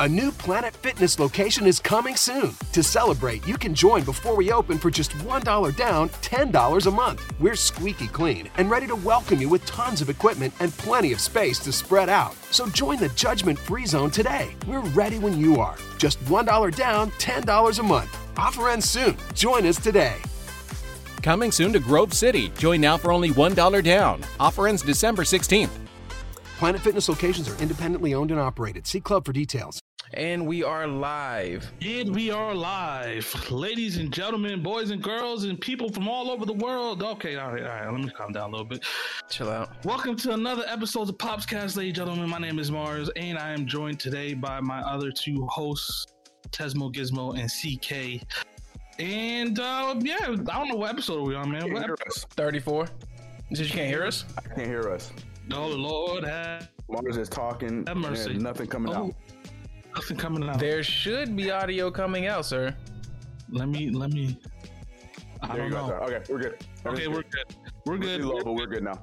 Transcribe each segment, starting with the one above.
A new Planet Fitness location is coming soon. To celebrate, you can join before we open for just $1 down, $10 a month. We're squeaky clean and ready to welcome you with tons of equipment and plenty of space to spread out. So join the judgment free zone today. We're ready when you are. Just $1 down, $10 a month. Offer ends soon. Join us today. Coming soon to Grove City. Join now for only $1 down. Offer ends December 16th. Planet Fitness locations are independently owned and operated. See club for details. And we are live. And we are live. Ladies and gentlemen, boys and girls, and people from all over the world. Okay, all right, all right. Let me calm down a little bit. Chill out. Welcome to another episode of Popscast, ladies and gentlemen. My name is Mars, and I am joined today by my other two hosts, Tesmo Gizmo and CK. And uh, yeah, I don't know what episode are we on, man. What hear us. 34. You said you can't hear us? I can't hear us. Oh, Lord. Have, Mars is talking. have mercy. and nothing coming Oh, out. Nothing coming out. There should be audio coming out, sir. Let me, let me. I There don't you go. know. sir. Okay, we're good. Okay, we're good. We're We're good. too low, but we're good now.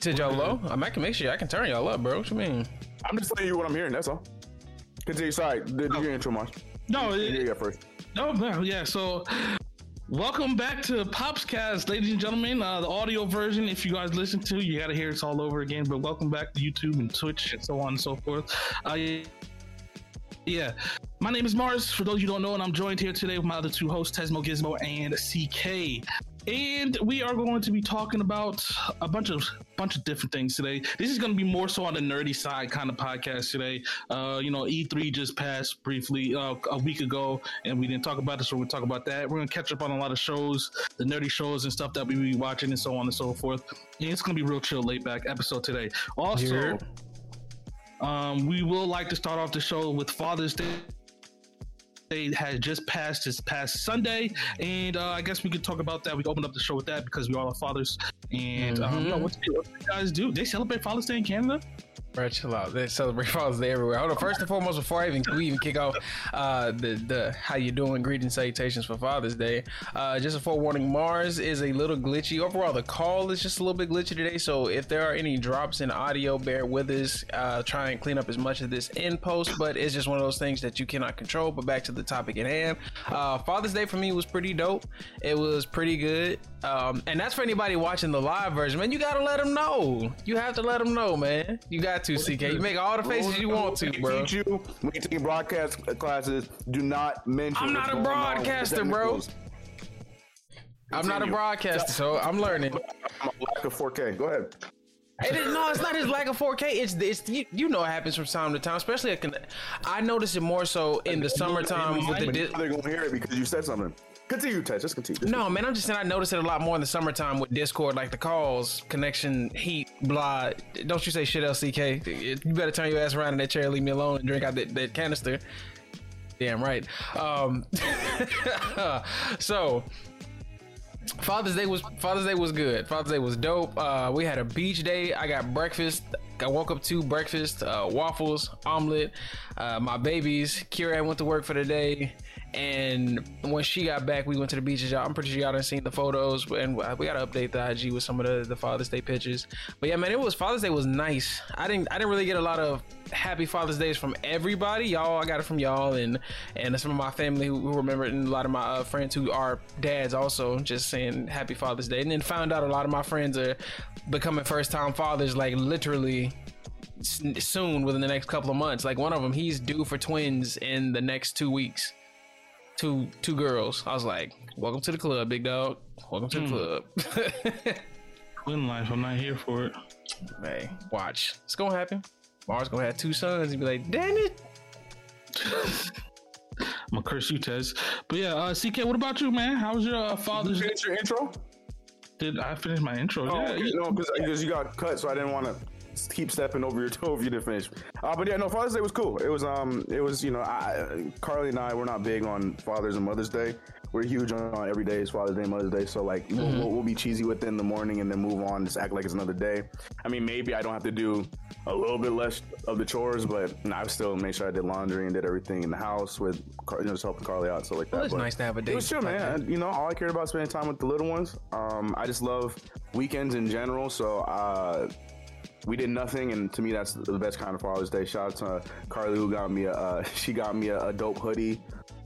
To y'all low? I'm, might can make sure I can turn y'all up, bro. What you mean? I'm just telling you what I'm hearing. That's all. Continue. Sorry. Do, do your intro, Mars. No, You it, hear it first. Oh no, yeah. So, welcome back to Popscast, ladies and gentlemen. Uh, the audio version, if you guys listen to, you got to hear it's all over again. But welcome back to YouTube and Twitch and so on and so forth. Uh, yeah. My name is Mars. For those you don't know, and I'm joined here today with my other two hosts, Tesmo Gizmo and CK. And we are going to be talking about a bunch of bunch of different things today. This is going to be more so on the nerdy side kind of podcast today. Uh, you know, E3 just passed briefly uh, a week ago, and we didn't talk about this, so we'll talk about that. We're going to catch up on a lot of shows, the nerdy shows and stuff that we be watching, and so on and so forth. And it's going to be real chill, laid back episode today. Also, um, we will like to start off the show with Father's Day. Day had just passed this past Sunday, and uh, I guess we could talk about that. We can open up the show with that because we all are fathers. And um, Mhm. you know, what, what do you guys do? They celebrate Father's Day in Canada. Bro, chill out. They celebrate Father's Day everywhere. Hold on. First and foremost, before I even we even kick off uh, the the how you doing greeting salutations for Father's Day. Uh, just a forewarning: Mars is a little glitchy. Overall, the call is just a little bit glitchy today. So if there are any drops in audio, bear with us. Uh, try and clean up as much of this in post, but it's just one of those things that you cannot control. But back to the topic at hand. Uh, Father's Day for me was pretty dope. It was pretty good. Um, and that's for anybody watching the live version, man. You gotta let them know. You have to let them know, man. You got to, CK. You make all the faces you want to, bro. Teach you when you take broadcast classes. Do not mention. I'm not a going on with broadcaster, bro. I'm not a broadcaster, so I'm learning. I'm a lack of 4K. Go ahead. It is, no, it's not his lack of 4K. It's it's you, you know it happens from time to time, especially I notice it more so in the summertime with the. They're gonna hear it because you said something. Continue, Ted. Just continue. Just no, man, I'm just saying I notice it a lot more in the summertime with Discord, like the calls, connection, heat, blah. Don't you say shit LCK? You better turn your ass around in that chair, leave me alone, and drink out that, that canister. Damn right. Um, so Father's Day was Father's Day was good. Father's Day was dope. Uh, we had a beach day. I got breakfast. I woke up to breakfast, uh, waffles, omelet. Uh, my babies. Kira went to work for the day, and when she got back, we went to the beaches. Y'all, I'm pretty sure y'all done seen the photos, and we got to update the IG with some of the, the Father's Day pictures. But yeah, man, it was Father's Day was nice. I didn't I didn't really get a lot of happy Father's Days from everybody. Y'all, I got it from y'all and and some of my family who, who remember it, and a lot of my uh, friends who are dads also just saying Happy Father's Day. And then found out a lot of my friends are becoming first time fathers, like literally soon within the next couple of months. Like one of them, he's due for twins in the next two weeks. Two two girls. I was like, "Welcome to the club, big dog. Welcome to the club." Twin life. I'm not here for it. hey, watch. It's gonna happen. Mars gonna have two sons. He'd be like, "Damn it." I'm gonna curse you, Tez. But yeah, uh, CK, what about you, man? How was your uh, Father's Day? finish your intro. Did I finish my intro? Oh, yeah, okay. you- no, because you got cut, so I didn't want to keep stepping over your toe if you didn't finish. Uh, but yeah, no, Father's Day was cool. It was um, it was you know, I, Carly and I we're not big on Father's and Mother's Day. We're huge on every day is Father's Day, Mother's Day. So like we'll, we'll, we'll be cheesy with it in the morning and then move on, just act like it's another day. I mean, maybe I don't have to do a little bit less of the chores, but you know, I still made sure I did laundry and did everything in the house with Car- you know, just helping Carly out, so like that. Well, it's But nice to have a It day was chill, like man. You know, all I cared about is spending time with the little ones. Um, I just love weekends in general. So uh, we did nothing, and to me, that's the best kind of Father's Day. Shout out to Carly who got me a uh, she got me a, a dope hoodie.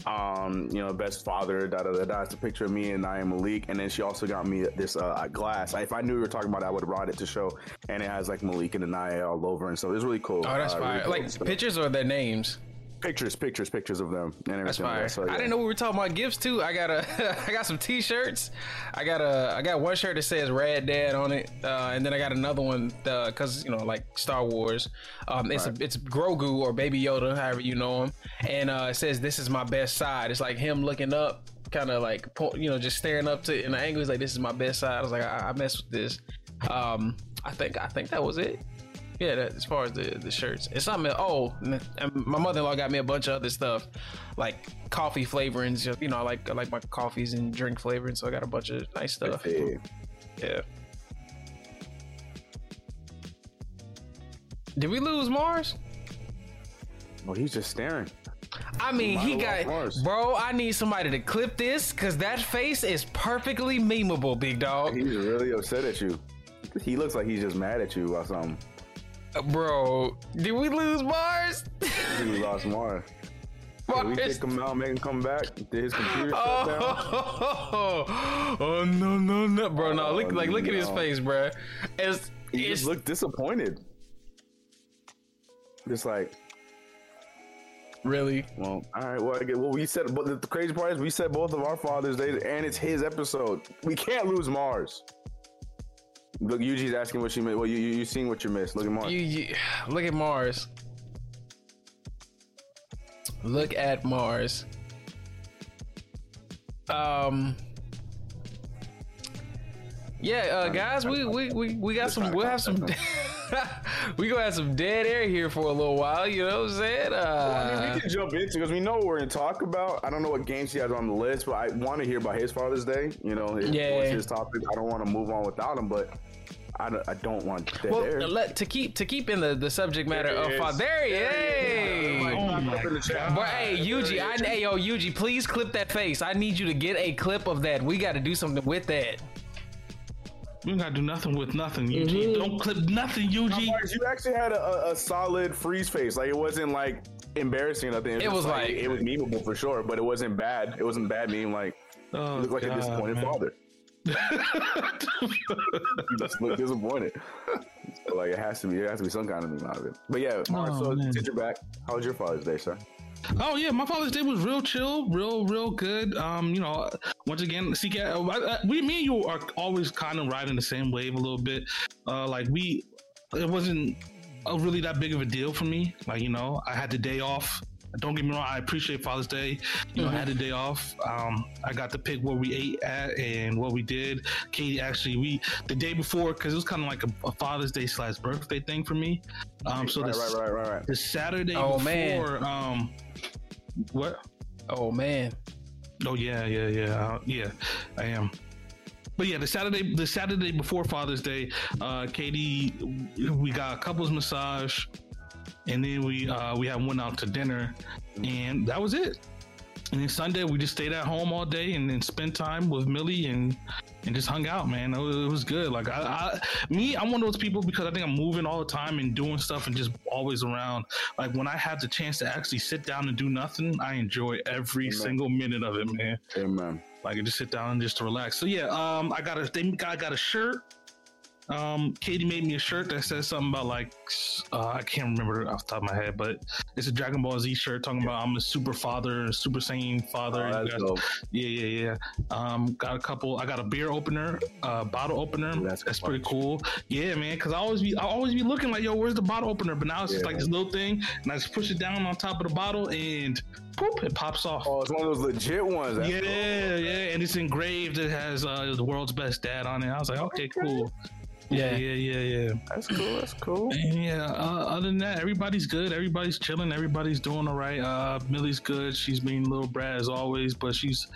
Um, you know, best father. Da da da. That's a picture of me and I am Malik, and then she also got me this uh, glass. If I knew we were talking about, it, I would have brought it to show, and it has like Malik and Anaya all over, and so it was really cool. Oh, that's Uh, fire. really cool. like pictures or their names. Pictures, pictures, pictures of them, and everything. That's fire. So, I didn't know we were talking about gifts too. I got a, I got some T-shirts. I got a, I got one shirt that says "Rad Dad" on it, uh, and then I got another one because you know, like Star Wars. Um, it's a, it's Grogu or Baby Yoda, however you know him, and uh, it says "This is my best side." It's like him looking up, kind of like you know, just staring up to in the angle. He's like, "This is my best side." I was like, "I, I mess with this." Um, I think I think that was it. Yeah, that, as far as the, the shirts, it's something. Oh, and my mother in law got me a bunch of other stuff, like coffee flavorings. You know, I like I like my coffees and drink flavorings, so I got a bunch of nice stuff. Yeah. Did we lose Mars? Oh, he's just staring. I mean, he got Mars. bro. I need somebody to clip this because that face is perfectly memeable, big dog. He's really upset at you. He looks like he's just mad at you or something. Bro, did we lose Mars? we lost Mars. Did we Mars. kick him out, make him come back? Did his computer shut oh. down? Oh, oh no no no, bro! No, look Oh, like look at his face, bro. It's He it's just looked disappointed. Just like, really well, all right, well, I get, well, we said, but the crazy part is we said both of our Father's Day, and it's his episode. We can't lose Mars. Look, Yuji's asking what she missed. Well, you you, you seen what you missed. Look at Mars. you, you look at Mars. Look at Mars. Um. Yeah, uh, guys, we, we, we, we got some. We'll have some. we gonna have some dead air here for a little while. You know what I'm saying? I mean, Uh, we can jump into because we know what we're going to talk about. I don't know what games he has on the list, but I want to hear about his Father's Day. You know, his, Yeah. his topic. I don't want to move on without him, but I don't, I don't want dead well, air. let, to keep to keep in the, the subject matter There of he fa- is. there he is. Everybody Oh my up in the chat. But hey, Yuji, I hey yo Yuji, please clip that face. I need you to get a clip of that. We got to do something with that. We gotta do nothing with nothing, UG. Mm-hmm. Don't clip nothing, UG. Mars, you actually had a, a, a solid freeze face. Like it wasn't like embarrassing or nothing. It just was like- it was memeable for sure, but it wasn't bad. It wasn't bad meme. Like Oh, you look like a disappointed man. father. You just look disappointed. Like it has to be. It has to be some kind of meme out of it. But yeah, Mars, Oh, so man. since you're back, how was your Father's Day, sir? Oh yeah, my Father's Day was real chill, real real good. Um, you know, once again, CK, uh, we me and you are always kind of riding the same wave a little bit. Uh, like we, it wasn't uh, really that big of a deal for me. Like you know, I had the day off. Don't get me wrong, I appreciate Father's Day. You know, I had a day off. Um, I got to pick where we ate at and what we did. Katie actually, we the day before because it was kind of like a, a Father's Day slash birthday thing for me. Um, so right, the, right, right, right, right. the Saturday Oh, before, man. um, what? Oh man, Oh yeah, yeah, yeah, uh, yeah. I am. But yeah, the Saturday, the Saturday before Father's Day, uh, Katie, we got a couples massage, and then we uh, we had went out to dinner, and that was it. And then Sunday we just stayed at home all day and then spent time with Millie and and just hung out, man. It was, it was good. Like I, I, me, I'm one of those people because I think I'm moving all the time and doing stuff and just always around. Like when I have the chance to actually sit down and do nothing, I enjoy every single minute of it, man. Amen. Like I just sit down and just to relax. So yeah, um, I got a, they, got, I got a shirt. Um, Katie made me a shirt that says something about like uh, I can't remember off the top of my head, but it's a Dragon Ball Z shirt talking about I'm a super father, super saiyan father. Oh, You guys- dope. yeah, yeah, yeah. Um, got a couple. I got a beer opener, uh, bottle opener. Ooh, that's that's pretty cool. Yeah, man. Because I always be, I always be looking like, yo, where's the bottle opener? But now it's just Yeah. like this little thing, and I just push it down on top of the bottle, and poop, it pops off. Oh, it's one of those legit ones. Yeah, dope. yeah, and it's engraved. It has uh, the world's best dad on it. I was like, okay, cool. Yeah, yeah, yeah, yeah. That's cool. That's cool. And yeah. Uh, other than that, everybody's good. Everybody's chilling. Everybody's doing all right. Uh, Millie's good. She's being a little brat as always, but she's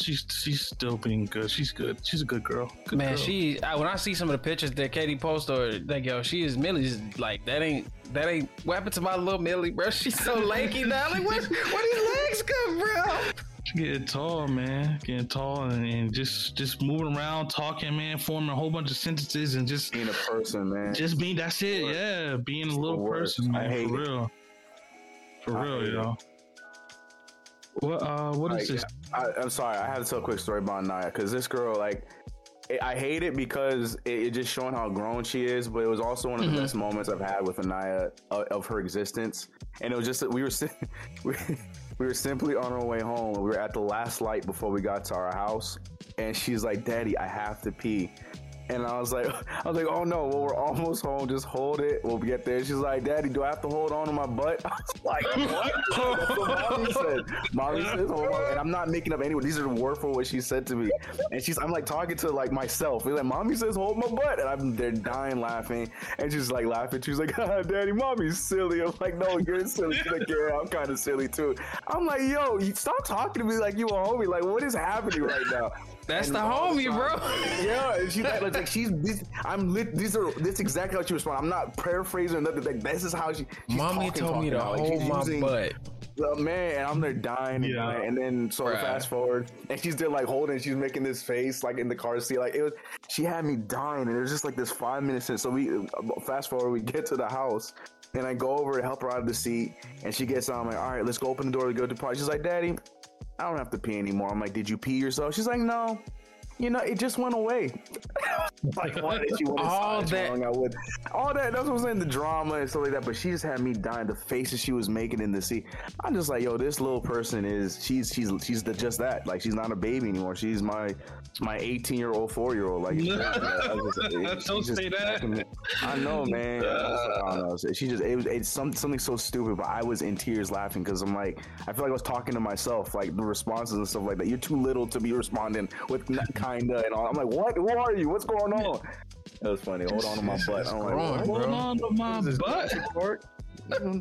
she's she's still being good. She's good. She's a good girl. Good man, girl. she I, when I see some of the pictures that Katie posted, or like yo, she is Millie's like that ain't that ain't what happened to my little Millie, bro? She's so lanky now. Like what? Where these legs come from? Getting tall, man. Getting tall and, and just just moving around, talking, man, forming a whole bunch of sentences and just Being a person, man. just being that's it, yeah. Being a little person, I man. hate For it. real. For I real, yo. What uh what is this? I, I'm sorry, I have to tell a quick story about Naya because this girl, like, it, I hate it because it, it just showing how grown she is, but it was also one of the best moments I've had with Anaya of, of her existence. And it was just that we were si- we, we were simply on our way home. We were at the last light before we got to our house, and she's like, "Daddy, I have to pee." And I was like, I was like, oh no, well we're almost home. Just hold it. We'll get there. She's like, Daddy, do I have to hold on to my butt? I was like, what? That's what mommy said. Mommy says, hold on. And I'm not making up anyone. These are the word for what she said to me. And she's, I'm like talking to like myself. It's like, mommy says, hold my butt, and I'm they're dying laughing. And she's like laughing. She's like, ah, Daddy, mommy's silly. I'm like, no, you're silly. She's like, yeah, I'm kind of silly too. I'm like, yo, you stop talking to me like you a homie. Like, what is happening right now? That's And the all of homie, bro. sudden- Yeah, and she's like, like she's this. I'm lit. These are this is exactly how she respond. I'm not paraphrasing or nothing. Like this is how she. She's Mommy talking, told me to now. Like, hold she's my butt. Uh, man, and I'm there dying and Yeah. dying. And then so Bruh. fast forward, and she's there like holding. She's making this face like in the car seat. Like it was. She had me dying, and it was just like this five minutes in. So we uh, fast forward. We get to the house. And I go over to help her out of the seat, and she gets on. I'm like, all right, let's go open the door to go to the party. She's like, Daddy, I don't have to pee anymore. I'm like, did you pee yourself? She's like, no. You know, it just went away. like, why did you want to All that- wrong? I would, all that. That's what I'm saying. The drama and stuff like that. But she just had me dying. The faces she was making in the seat. I'm just like, yo, this little person is. She's she's she's the, just that. Like, she's not a baby anymore. She's my my 18 year old, four year old. Like, I just- Don't say that. I know, man. I don't know. She just it was it's some, something so stupid, but I was in tears laughing because I'm like, I feel like I was talking to myself, like the responses and stuff like that. You're too little to be responding with n- kinda and all. I'm like, what? Who are you? What's going on? That was funny. Hold on to my butt. I'm like, Grown, what? bro. Hold on to my This butt.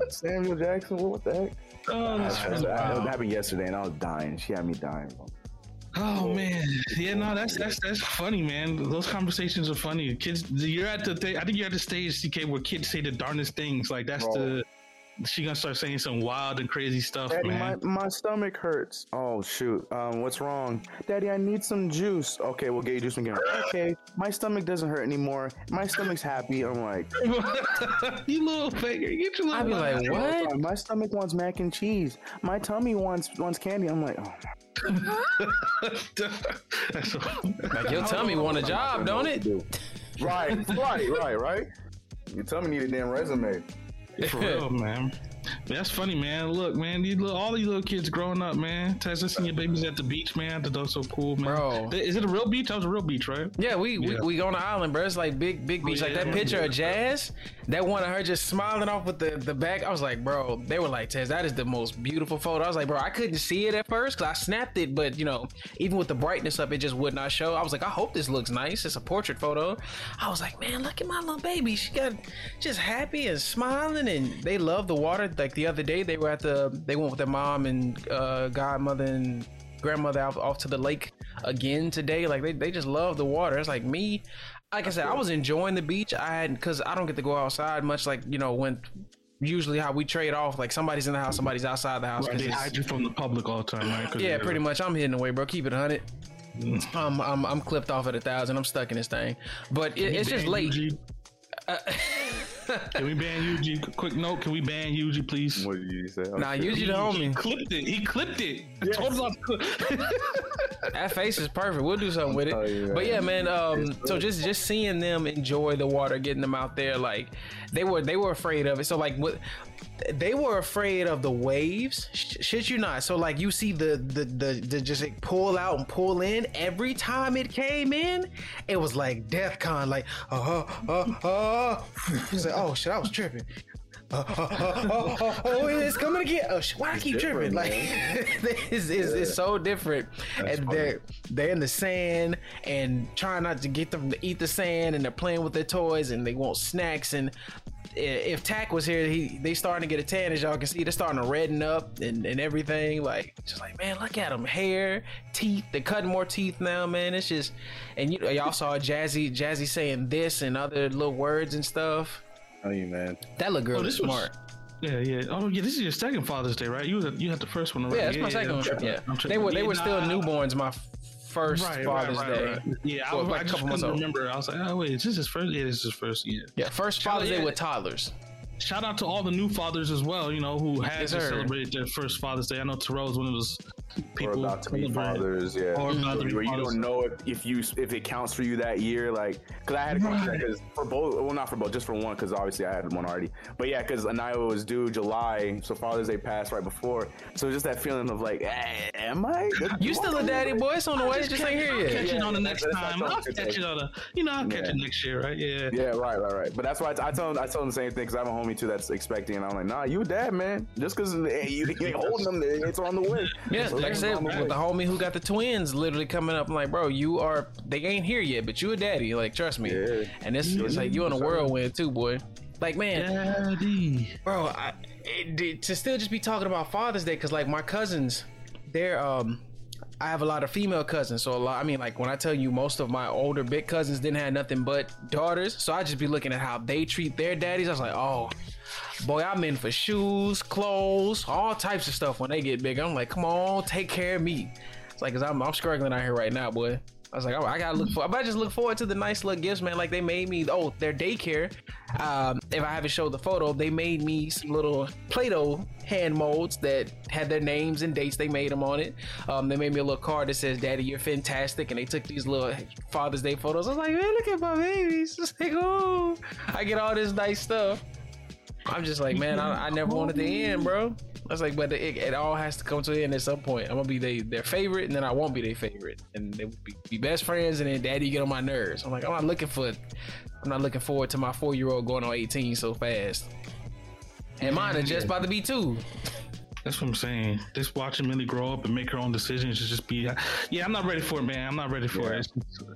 Samuel Jackson. What the heck? Oh, That, that's that- that wild. happened yesterday, and I was dying. She had me dying. Bro. Oh man, yeah, no, that's that's that's funny, man. Those conversations are funny. Kids, you're at the thing. I think you're at the stage, CK, where kids say the darndest things. Like that's Bro. the she gonna start saying some wild and crazy stuff, Daddy, my, man. my stomach hurts. Oh shoot. Um, what's wrong? Daddy, I need some juice. Okay, we'll get you juice again. Okay, my stomach doesn't hurt anymore. My stomach's happy. I'm like, you little faker, get your little. I'd be like, what? my stomach wants mac and cheese. My tummy wants wants candy. I'm like, oh. That's Like your tummy want a job, don't it? Right, right, right, right. Your tummy need a damn resume. For real, man. That's funny, man. Look, man, these little, all these little kids growing up, man. Tess, I seen your babies at the beach, man. That was so cool, man. Bro. is it a real beach? That was a real beach, right? Yeah, we, Yeah. we we on the island, bro. It's like big big oh, beach. like yeah, that yeah. picture of Jazz, that one of her just smiling off with the the back. I was like, bro. They were like, Tez, that is the most beautiful photo. I was like, bro, I couldn't see it at first because I snapped it, but you know, even with the brightness up, it just would not show. I was like, I hope this looks nice. It's a portrait photo. I was like, man, look at my little baby. She got just happy and smiling, and they love the water. Like the other day, they were at the they went with their mom and uh, godmother and grandmother off, off to the lake again today. Like they, they just love the water. It's like me. Like I said, I was enjoying the beach. I had because I don't get to go outside much. Like you know when usually how we trade off. Like somebody's in the house, somebody's outside the house. Right, they hide you from the public all the time, right? yeah, pretty much. I'm hitting away, bro. Keep it hundred. I'm, I'm I'm clipped off at a thousand. I'm stuck in this thing, but it, it's just late. UG? Can we ban UG? Quick note: Can we ban UG, please? What did you say? Nah, Okay. usually the He homie. clipped it. He clipped it. I told him not That face is perfect. We'll do something with Oh, it. yeah. But yeah, man. Um, so just just seeing them enjoy the water, getting them out there, like they were they were afraid of it. So like what they were afraid of the waves. Sh- shit, you not. So like you see the the the, the just like, pull out and pull in every time it came in. It was like DEFCON. Like uh uh uh. uh. Like oh shit, I was tripping. Oh, oh, it's coming again. Oh, shit, why I keep tripping? Like, it's, it's, it's so different. and they're they're in the sand and trying not to get them to eat the sand, and they're playing with their toys, and they want snacks. And if Tack was here, he they starting to get a tan, as y'all can see. They're starting to redden up and, and everything. Like, just like man, look at them, hair, teeth. They're cutting more teeth now, man. It's just, and you y'all saw Jazzy Jazzy saying this and other little words and stuff. Oh, you man. That little girl Oh, is this was- Yeah, yeah. Oh, yeah. This is your second Father's Day, right? You was, you had the first one right? Yeah, that's my second one. I'm Yeah, they were they Yeah, were still newborns. My first Right, Father's right, right, Day. right. Yeah, I, Well, was, like I a just couple months couldn't old. remember. I was like, oh wait, is this his first? Yeah, this is his first. Yeah. Yeah, first Shout out- Father's Day yeah. with toddlers. Shout out to all the new fathers as well. You know who had Yes, to celebrate their first Father's Day. I know Terrell is one of those people Or about to be celebrating- fathers, yeah. Or about to be Where you fathers. don't know if, if you if it counts for you that year, like because I had to Right. because for both, well not for both, just for one because obviously I had one already. But yeah, because Anaya was due July, so Father's Day passed right before, so just that feeling of like, eh, am I? You still a daddy boy? It's on the way. Just ain't here I'll yet. catch it Yeah, on the next time. I'll catch it on the, you know, I'll catch Yeah. it next year, right? Yeah. Yeah, right, right, right. But that's why I, I tell him, I tell him the same thing because I have a homie too that's expecting, and I'm like, nah, you a dad, man. Just because you, you ain't holding them, it's on the way. Yeah, So like I said, on the with the homie who got the twins literally coming up, I'm like, bro, you are, they ain't here yet, but you a daddy. Like, trust me. Yeah. And it's, it's like you in a whirlwind too, boy. Like, man, Daddy. bro, I, it, to still just be talking about Father's Day, because like my cousins, they're, um, I have a lot of female cousins, so a lot. I mean, like when I tell you, most of my older big cousins didn't have nothing but daughters, so I just be looking at how they treat their daddies. I was like, oh, boy, I'm in for shoes, clothes, all types of stuff when they get big. I'm like, come on, take care of me. It's like, cause I'm, I'm struggling out here right now, boy. I was like, oh, I gotta look for. But I just look forward to the nice little gifts, man. Like they made me. Oh, their daycare. Um, if I haven't showed the photo, they made me some little Play-Doh hand molds that had their names and dates. They made them on it. Um, they made me a little card that says, "Daddy, you're fantastic." And they took these little Father's Day photos. I was like, man, look at my babies. It's like, oh, I get all this nice stuff. I'm just like, man, I, I never wanted to end, bro. I was like, but it, it all has to come to an end at some point. I'm gonna be they, their favorite, and then I won't be their favorite, and they will be, be best friends, and then daddy get on my nerves. I'm like, I'm not looking for, I'm not looking forward to my four year old going on 18 so fast. And mine are just about to be two. That's what I'm saying. Just watching Millie grow up and make her own decisions is just be. Yeah, I'm not ready for it, man. I'm not ready for it. It's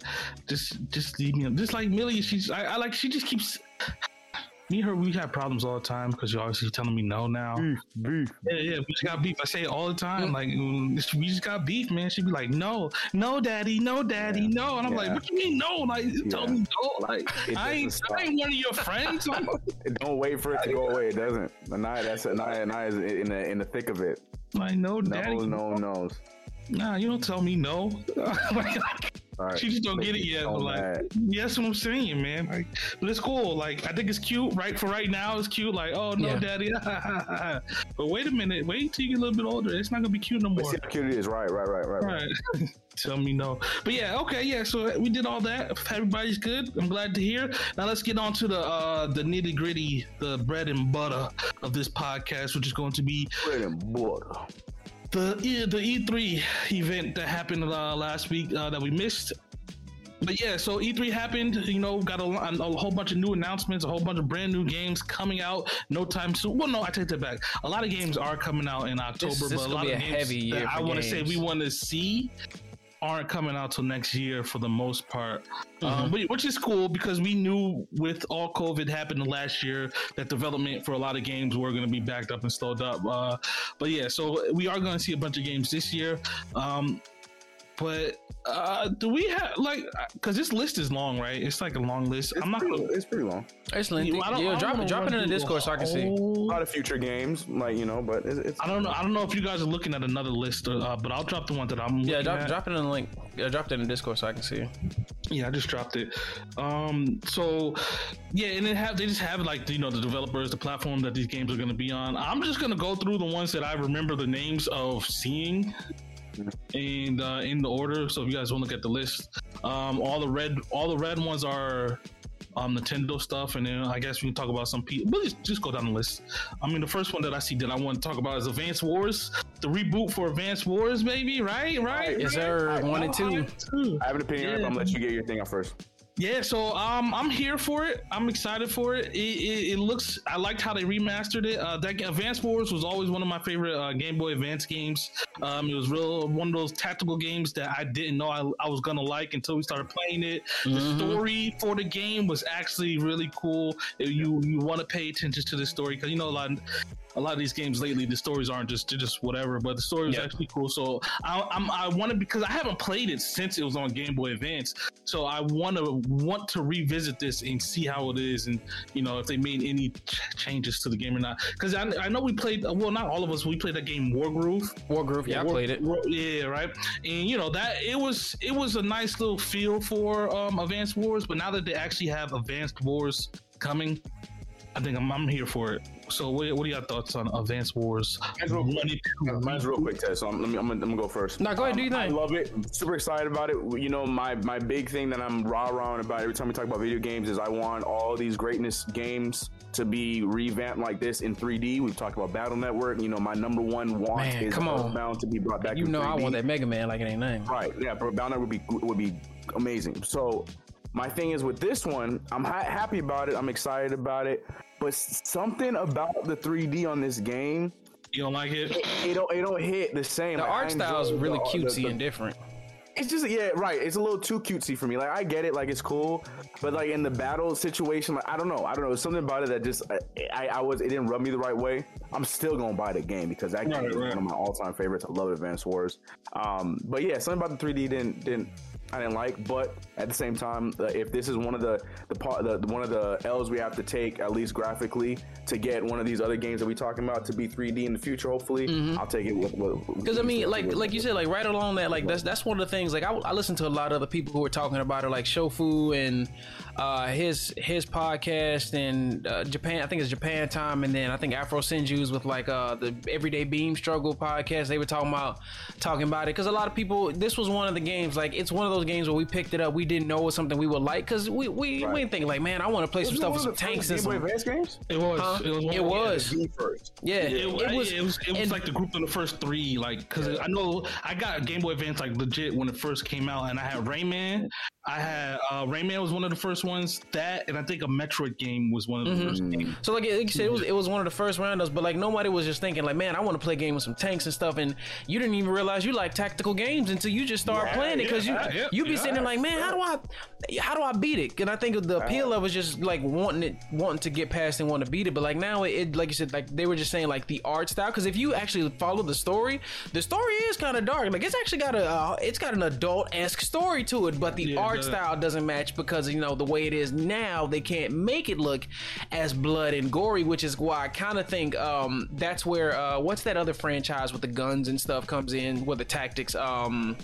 Just, just leave me. Just like Millie, she's. I, I like. She just keeps. Me and her, we have problems all the time because you're obviously telling me no now. beef. Yeah, yeah, we just got beef. I say it all the time. Like, mm, we just got beef, man. She'd be like, no, no, daddy, no, daddy, no. And I'm like, Yeah. what you mean, no? Like, you told me no. Like, I ain't, I ain't one of your friends. Don't wait for it to go away. It doesn't. Anaya, that's Anaya. Anaya is in the in the thick of it. like, no, No, daddy. no, no. Nah, you don't tell me no. Like, she just don't Make get it yet. so But like, mad. yeah, that's what I'm saying, man. Like, but it's cool. Like, I think it's cute. Right for right now, it's cute. Like, oh no, Yeah. daddy. but wait a minute. Wait till you get a little bit older. It's not gonna be cute no But more. see how cute it is. Right, right, right, right. right. Right. Tell me no. But yeah, okay, yeah. So we did all that. Everybody's good. I'm glad to hear. Now let's get on to the uh the nitty gritty, the bread and butter of this podcast, which is going to be Bread and butter. The the E3 event that happened uh, last week uh, that we missed. But yeah, so E3 happened. You know, got a, a whole bunch of new announcements, a whole bunch of brand new games coming out no time soon. Well, no, I take that back. A lot of games are coming out in October, This- this but a lot be of a games heavy year that I want to say we want to see aren't coming out till next year for the most part, Mm-hmm. um, which is cool because we knew with all COVID happening last year that development for a lot of games were going to be backed up and slowed up. Uh, but yeah, so we are going to see a bunch of games this year. Um, but uh, do we have like because this list is long, right? It's like a long list. It's I'm not pretty, gonna. it's pretty long. It's lengthy. I don't- Yeah, drop it, drop it in the Discord so I can see. A lot of future games, like you know, but it's, it's I don't know. I don't know if you guys are looking at another list, uh, but I'll drop the one that I'm. Yeah, drop, at. drop it in the link. Yeah, drop it in the Discord so I can see. Yeah, I just dropped it. Um, so yeah, and they have they just have like you know the developers, the platform that these games are going to be on. I'm just going to go through the ones that I remember the names of seeing, and uh, in the order. So if you guys want to look at the list, um, all the red all the red ones are. Um, Nintendo stuff, and then I guess we can talk about some people. We'll just, just go down the list. I mean, the first one that I see that I want to talk about is Advance Wars, the reboot for Advance Wars, baby. Right, right. Yes, sir. One and two. two. I have an opinion. on it, but I'm gonna let you get your thing out first. Yeah, so um, I'm here for it. I'm excited for it. It, it, it looks. I liked how they remastered it. Uh, that Advance Wars was always one of my favorite uh, Game Boy Advance games. Um, it was real one of those tactical games that I didn't know I, I was gonna like until we started playing it. The story for the game was actually really cool. You you want to pay attention to the story because you know a lot. A lot of these games lately, the stories aren't just just whatever, but the story was actually cool. So I, I'm I want to because I haven't played it since it was on Game Boy Advance, so I want to want to revisit this and see how it is, and you know if they made any ch- changes to the game or not. Because I, I know we played well, not all of us. We played that game Wargroove. Wargroove, yeah, I War- played it. War- yeah, right. And you know that it was it was a nice little feel for um, Advanced Wars, but now that they actually have Advanced Wars coming, I think I'm, I'm here for it. So what, what are your thoughts on Advanced Wars? Mine's real quick. One and two? Mine's real quick, Ted. So I'm, let me, I'm, gonna, I'm gonna go first. No, go ahead, do your I love it. Super excited about it. You know, my my big thing that I'm rah rahing about every time we talk about video games is I want all these greatness games to be revamped like this in 3D. We've talked about Battle Network. You know, my number one want Man, is come on. Bound to be brought back. You in know I 3D. want that Mega Man like it ain't name. Right. Yeah, but Bound would be would be amazing. So my thing is with this one, I'm ha- happy about it. I'm excited about it. But something about the 3D on this game, You don't like it? it, it don't it don't hit the same. The Like, art style is really the- the- cutesy the- and different. It's just yeah, right. It's a little too cutesy for me. Like I get it, like it's cool, but like in the battle situation, like I don't know, I don't know. Something about it that just I, I, I was it didn't rub me the right way. I'm still gonna buy the game because that game Right, is right. one of my all time favorites. I love Advance Wars. Um, but yeah, something about the 3D didn't didn't I didn't like. But at the same time, uh, if this is one of the the part the, one of the L's we have to take at least graphically to get one of these other games that we're talking about to be 3D in the future, hopefully, I'll take it. Because I mean, like like you said, like right along that, like that's that's one of the things. Like I, I listen to a lot of other people who are talking about it, like Shofu and uh, his his podcast and uh, Japan. I think it's Japan Time, and then I think Afro Senju's with like uh, the Everyday Beam Struggle podcast. They were talking about talking about it because a lot of people. This was one of the games. Like it's one of those games where we picked it up. We didn't know it was something we would like because we we, we didn't think like, man, I want to play some Wasn't stuff with some tanks and some. Advance games? It was. Huh? It was. one It of was. The first. Yeah, It, it, it was. was. It was, it was and- like the group of the first three, like because I know I got Game Boy Advance like legit when it first came out, and I had Rayman. I had uh, Rayman was one of the first ones. That and I think a Metroid game was one of the Mm-hmm. first. games. So like, like you said, it was it was one of the first roundups, but like nobody was just thinking like, man, I want to play a game with some tanks and stuff, and you didn't even realize you like tactical games until you just start Yeah, playing it because yeah, you yeah, you be yeah. sitting there like, man, how do I how do I beat it? And I think the appeal of it was just like wanting it wanting to get past and want to beat it, but like now it, it like you said, like they were just saying like the art style because if you actually follow the story, the story is kind of dark. Like it's actually got a uh, it's got an adult esque story to it, but the Yeah, art style doesn't match because you know the way it is now they can't make it look as blood and gory which is why i kind of think um that's where uh what's that other franchise with the guns and stuff comes in with the tactics? Um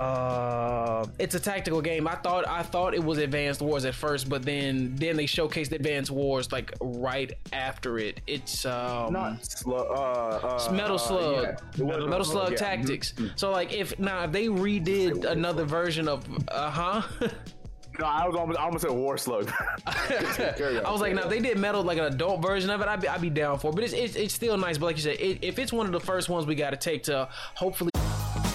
uh it's a tactical game i thought i thought it was advanced wars at first but then then they showcased advanced wars like right after it it's um Not slug. Uh, uh, it's Metal uh, Slug, yeah. Metal Slug yeah. Tactics. So like, if now if they redid another version of, uh huh. No, I was almost, I almost said War Slug. I was like, now if they did metal like an adult version of it, I'd be, I'd be down for. it. But it's, it's it's still nice. But like you said, it, if it's one of the first ones we got to take to hopefully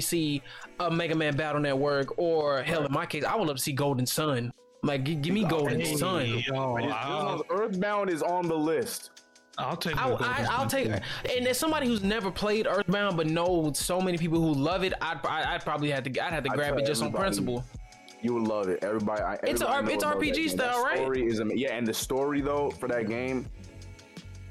See a Mega Man Battle Network or hell, in my case, I would love to see Golden Sun. Like, gi- give me oh, Golden Hey, Sun. Oh, oh, yo, This Earthbound is on the list. I'll take. I, I, I'll take, and as somebody who's never played Earthbound but knows so many people who love it, I'd, I- I'd probably have to, I'd have to grab it just on principle. You would love it. Everybody. I, It's a everybody R- it's RPG style, right? Story is ama- yeah, and the story though for that game.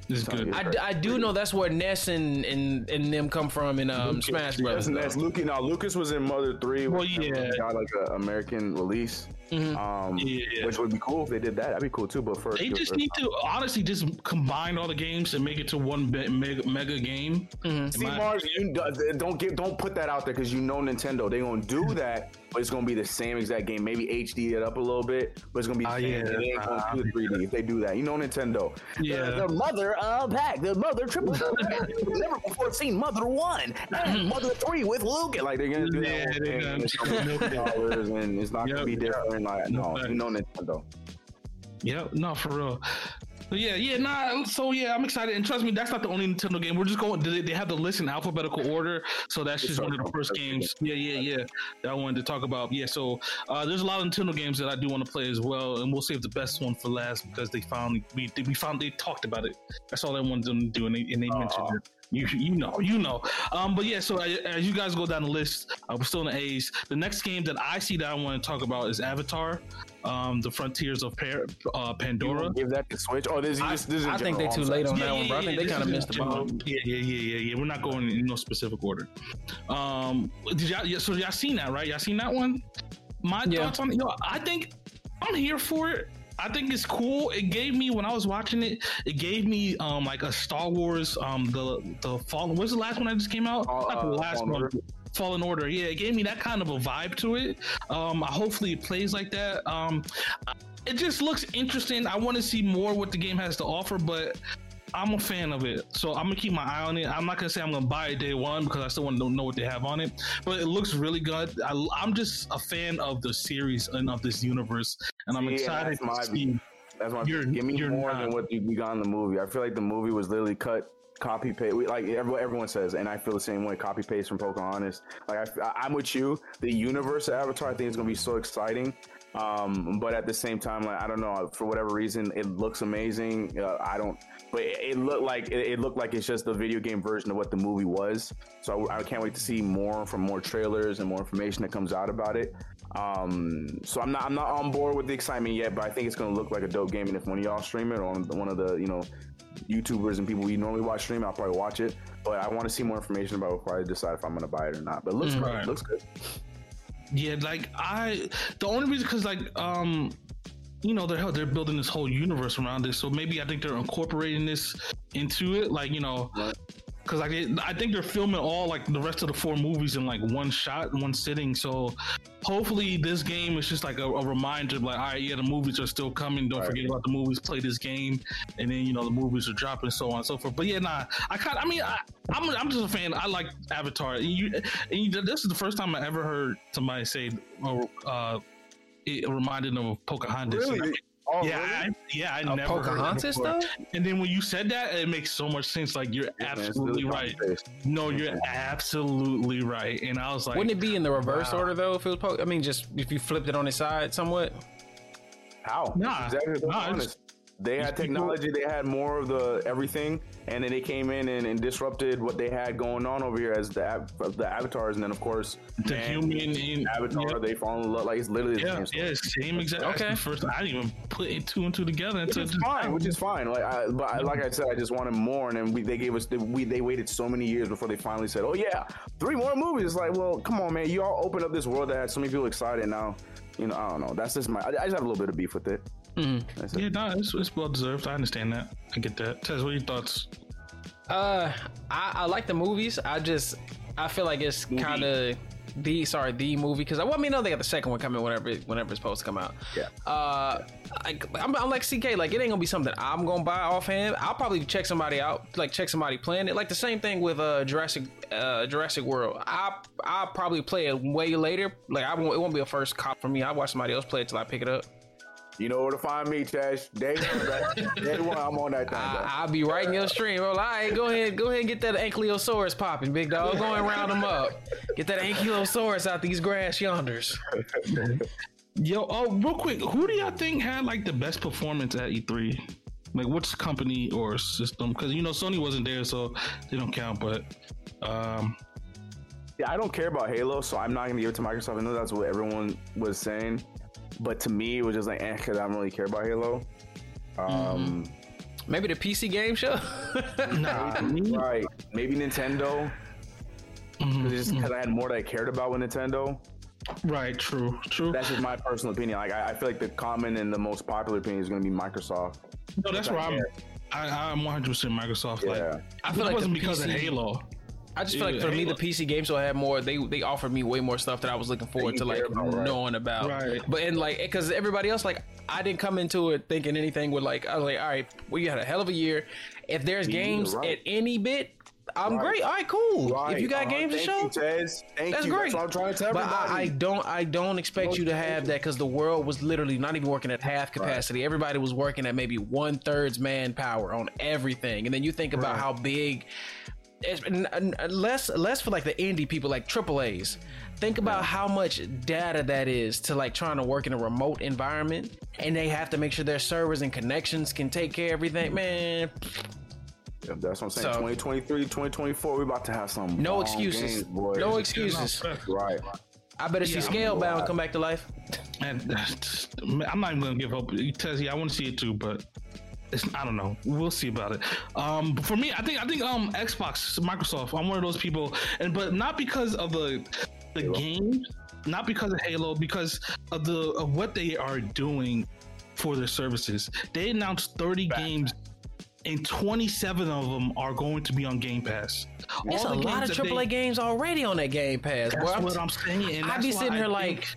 This is good. I, d- I do know that's where Ness and, and, and them come from in um, Smash Brothers. That's, that's though. Lucas. Now Lucas was in Mother Three. Well, yeah. got like an American release. Um, Yeah. which would be cool if they did that. That'd be cool too. But first, They just it- need to honestly just combine all the games and make it to one be- mega, mega game. In See, Mars, you, don't get don't put that out there because you know Nintendo. They're gonna do that, but it's gonna be the same exact game. Maybe HD it up a little bit, but it's gonna be the Ah, same. yeah. They ain't gonna do 3D if they do that. You know Nintendo. Yeah. The, the mother uh, pack, the mother triple. Never before seen Mother One and Mother Three with Luke. Like they're gonna do that. Yeah, whole they're thing, gonna- and it's gonna be million dollars, and it's not gonna be different. Like no, you know Nintendo. Yeah, no, for real. Yeah, yeah, nah. So yeah, I'm excited, and trust me, that's not the only Nintendo game. We're just going. They, they have the list in alphabetical order, so that's just one of the first games. Yeah, yeah, yeah. That I wanted to talk about. Yeah, so uh, there's a lot of Nintendo games that I do want to play as well, and we'll save the best one for last because they found we we found they talked about it. That's all I wanted them to do, and they, and they mentioned it. You, you know, you know. Um, but yeah, so as, as you guys go down the list, uh, we're still in the A's. The next game that I see that I want to talk about is Avatar, um, the Frontiers of Par- uh, Pandora. Give that to Switch. Oh, this, I, this, this is I think they're too late sorry. on that one, bro. I think they kind of is missed the general. bomb. Yeah, yeah, yeah, yeah, yeah. We're not going in no specific order. Um, did y'all? Yeah, so y'all seen that, right? Y'all seen that one? My Yeah. thoughts on it. Yo, I think I'm here for it. I think it's cool. It gave me when I was watching it, it gave me um like a Star Wars um the the Fallen. What's the last one that just came out? Uh, Not the uh, last Fallen one. Order. Fallen Order. Yeah, it gave me that kind of a vibe to it. Um, I hopefully it plays like that. Um, it just looks interesting. I want to see more what the game has to offer, but I'm a fan of it, so I'm gonna keep my eye on it. I'm not gonna say I'm gonna buy it day one because I still want to know what they have on it, but it looks really good. I, I'm just a fan of the series and of this universe, and I'm Yeah, excited that's my to see. That's why You're- give me you're more not. than what you we got in the movie. I feel like the movie was literally cut, copy paste. Like everyone, everyone says, and I feel the same way. Copy paste from Pocahontas. Like I, I'm with you. The universe of Avatar, I think is gonna be so exciting. Um, but at the same time, like I don't know, for whatever reason, it looks amazing. Uh, I don't, but it, it looked like it, it looked like it's just the video game version of what the movie was. So I, I can't wait to see more from more trailers and more information that comes out about it. Um, so I'm not I'm not on board with the excitement yet, but I think it's gonna look like a dope game. And if one of y'all stream it, or one of the you know YouTubers and people we normally watch stream, I'll probably watch it. But I want to see more information about it before I decide if I'm gonna buy it or not. But it looks Mm, right. Looks good. Yeah, like I, the only reason because like um, you know they're they're building this whole universe around this, so maybe I think they're incorporating this into it, like you know. Because like I think they're filming all like the rest of the four movies in like one shot, one sitting. So hopefully this game is just like a, a reminder, like all right, yeah, the movies are still coming. Don't Right. forget about the movies. Play this game, and then you know the movies are dropping, so on and so forth. But yeah, nah, I kind, I mean, I, I'm I'm just a fan. I like Avatar. You, and you, this is the first time I ever heard somebody say, or uh, it reminded them of Pocahontas. Really? Oh, Yeah, really? I, yeah, I A never heard it Pocahontas before. though? And then when you said that, it makes so much sense. Like you're Yeah, man, absolutely really right. No, you're absolutely right. And I was like, Wouldn't it be in the reverse Wow. order though? If it was, po- I mean, just if you flipped it on its side somewhat. How? Nah, exactly. nah, Nah, it's- they had technology. They had more of the everything, and then they came in and, and disrupted what they had going on over here as the av- the avatars, and then of course the man, human in avatar. Yeah, They fall in love. Like it's literally the yeah, same story. yeah, same exact. Okay. Okay. First, I didn't even put it two and two together Which is just fine, which is fine. Like, I, but I, like I said, I just wanted more, and then we, they gave us. The, we they waited so many years before they finally said, "Oh yeah, three more movies." It's like, well, come on, man, you all opened up this world that had so many people excited. Now, you know, I don't know. That's just my. I, I just have a little bit of beef with it. That's it. Yeah, no, it's, it's well deserved. I understand that. I get that. Tez, what are your thoughts? Uh, I, I like the movies. I just I feel like it's kind of the sorry the movie because I want me to know they got the second one coming whenever it- whenever it's supposed to come out. Yeah. Uh, I, I'm, I'm like CK. Like it ain't gonna be something I'm gonna buy offhand. I'll probably check somebody out, like check somebody playing it. Like the same thing with uh Jurassic uh Jurassic World. I I'll probably play it way later. Like I won't. It won't be a first cop for me. I will watch somebody else play it till I pick it up. You know where to find me, Tash. Day one, bro. Day one, I'm on that thing. I, I'll be right in your stream. Well, all right, go ahead, go ahead and get that ankylosaurus popping, big dog. Go and round them up. Get that ankylosaurus out these grass yonders. Yo, oh, real quick, who do y'all think had like the best performance at E3? Like, which company or system? Because you know Sony wasn't there, so they don't count. But um, Yeah, I don't care about Halo, so I'm not gonna give it to Microsoft. I know that's what everyone was saying, but to me, it was just like, eh, because I don't really care about Halo. Um, Maybe the PC game show. nah, right? Maybe Nintendo. Mhm, just because I had more that I cared about with Nintendo. right, true, true. That's just my personal opinion. Like, I, I feel like the common and the most popular opinion is going to be Microsoft. No, that's where I'm. I, I'm 100 percent Microsoft. Yeah. I I feel feel like it wasn't the because of Halo. I just feel like for me, the PC games will have more. They they offered me way more stuff that I was looking forward to, like about, right. knowing about. Right. But and like, because everybody else, like, I didn't come into it thinking anything would like. I was like, all right, we had a hell of a year. If there's games right. at any bit, I'm Right. great. All right, cool. Right. If you got Uh, games to show, Tez. Thank that's you. great. That's what I'm trying to tell but everybody. I, I don't, I don't expect you to have that because the world was literally not even working at half capacity. Everybody was working at maybe one third's manpower on everything, and then you think about how big. It's- n- n- less less for like the indie people like triple A's. Think about how much data that is to like trying to work in a remote environment and they have to make sure their servers and connections can take care of everything. Man, Yeah, that's what I'm saying. So- 2023, 2024, we're about to have some no excuses. games, boys. no excuses. Right. I better see Yeah, I'm Scalebound come back to life. And I'm not even gonna give up. Tezzy, I want to see it too, but it's, I don't know. We'll see about it. Um, for me, I think I think um Xbox, Microsoft. I'm one of those people, and but not because of the the game, not because of Halo, because of the of what they are doing for their services. They announced 30 games. And 27 of them are going to be on Game Pass. There's All a lot of AAA they- games already on that Game Pass. That's boy. I'm what t- I'm saying. And I'd be why sitting I here think- like,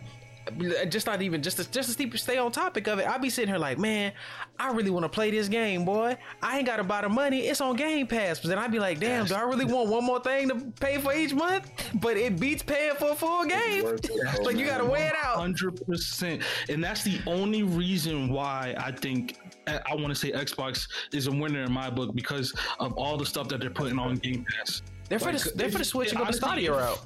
just not even just to, just to stay on topic of it. I'd be sitting here like, man, I really want to play this game, boy. I ain't got a buy of money. It's on Game Pass. But then I'd be like, damn, do I really want one more thing to pay for each month? But it beats paying for a full game. worth it, like you got to weigh it out. Hundred percent, and that's the only reason why I think I I want to say Xbox is a winner in my book because of all the stuff that they're putting on Game Pass. They're for the they're for the if- switching up the Stadia route.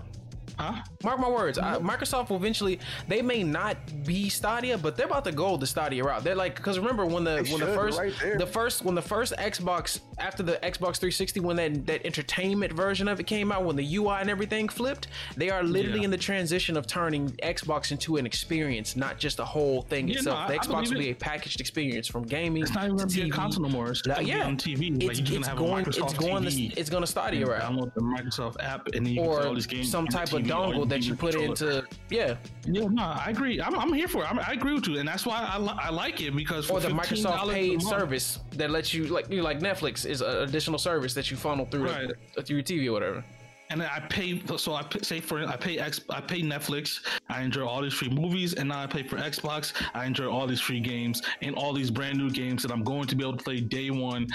Huh? Mark my words. I, Microsoft will eventually. They may not be Stadia, but they're about to go the Stadia route. They're like because remember when the They when the first right the first when the first Xbox after the Xbox 360 when that that entertainment version of it came out when the UI and everything flipped, they are literally Yeah. in the transition of turning Xbox into an experience, not just a whole thing Yeah, itself. no, the I- I Xbox will be it. a packaged experience from gaming. It's not even to gonna be a TV. console no more. It's Like, gonna be yeah, on TV. It's, Like, you're gonna it's have a going. It's Microsoft going. TV. To, it's going to Stadia route Download the Microsoft app, and then you can play all these games. some type of TV or dongle that you put into yeah Yeah, no, I agree. I'm, I'm here for it. I'm, I agree with you, and that's why I, li- I like it because for or the Microsoft paid service that lets you like you like Netflix is an additional service that you funnel through Right. the, through your TV or whatever. and I pay. So I pay, say for I pay X, I pay Netflix. I enjoy all these free movies, and now I pay for Xbox. I enjoy all these free games and all these brand new games that I'm going to be able to play day one.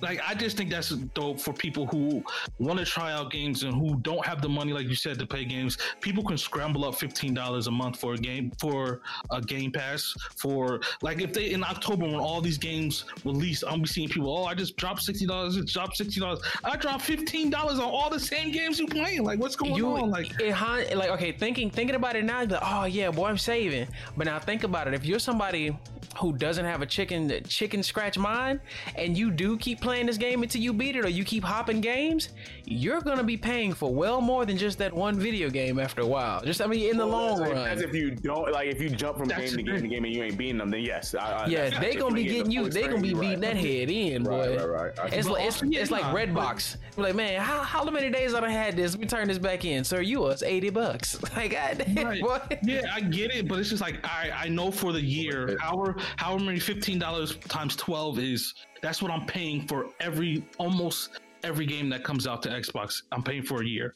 Like I just think that's dope for people who want to try out games and who don't have the money, like you said, to pay games. People can scramble up fifteen dollars a month for a game for a Game Pass. For like if they in October when all these games release, I'll be seeing people. Oh, I just dropped sixty dollars. Just dropped sixty dollars. I dropped fifteen dollars on all the same games you playing. Like what's going You on? Like it, like okay, thinking thinking about it now, like, oh yeah, boy, I'm saving. But now think about it. If you're somebody who doesn't have a chicken chicken scratch mind, and you do keep playing this game until you beat it, or you keep hopping games, you're gonna be paying for well more than just that one video game after a while. Just I mean, in the long As run. As if you don't like if you jump from That's game to game to game and you ain't beating them, then yes. I, I, Yeah, they gonna be getting you. They gonna be beating that head in, boy. Right, right, right. It's But like it's, also, it's like nah, Redbox. We're like, man, how, how many days have I done had this? Let me turn this back in, sir. You us eighty bucks. Like, God, Right. boy. Yeah, I get it, but it's just like I I know for the year, however however many fifteen dollars times twelve is, that's what I'm paying for every almost every game that comes out to Xbox. I'm paying for a year.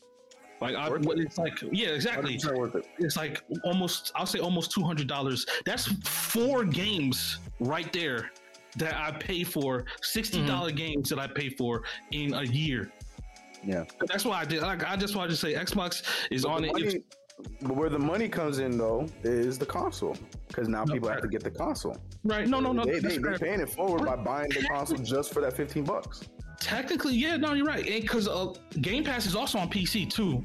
Like I, what it's like, yeah, exactly. 100% worth it. It's like almost I'll say almost two hundred dollars. That's four games right there that I pay for sixty Mm-hmm. games that I pay for in a year. Yeah. That's why I did. Like I just wanted to say Xbox is But on it. money- It's- but where the money comes in though is the console, because now people have to get the console. right? No, no, no. They, they, they're paying it forward by buying the console just for that fifteen bucks. Technically, yeah, no, you're right. Because uh, Game Pass is also on PC too.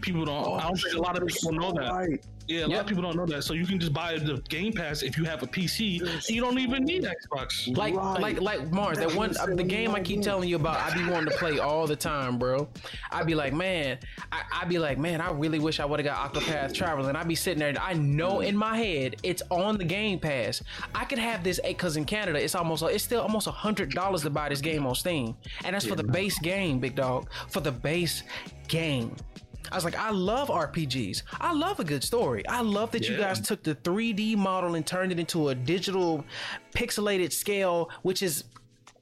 People don't. I don't think a lot of people know that. Right. Yeah, a lot of people don't know that. So you can just buy the Game Pass if you have a PC. And you don't even need Xbox. Like, Right. like, like Mars, that one, uh, the game I keep telling you about, I be wanting to play all the time, bro. I'd be like, man, I, I be like, man, I really wish I would have got Octopath Traveler. And I be sitting there, and I know in my head it's on the Game Pass. I could have this, because in Canada, it's almost, it's still almost a hundred dollars to buy this game on Steam, and that's for the base game, big dog, for the base game. I was like, I love RPGs. I love a good story. I love that you guys took the 3D model and turned it into a digital pixelated scale, which is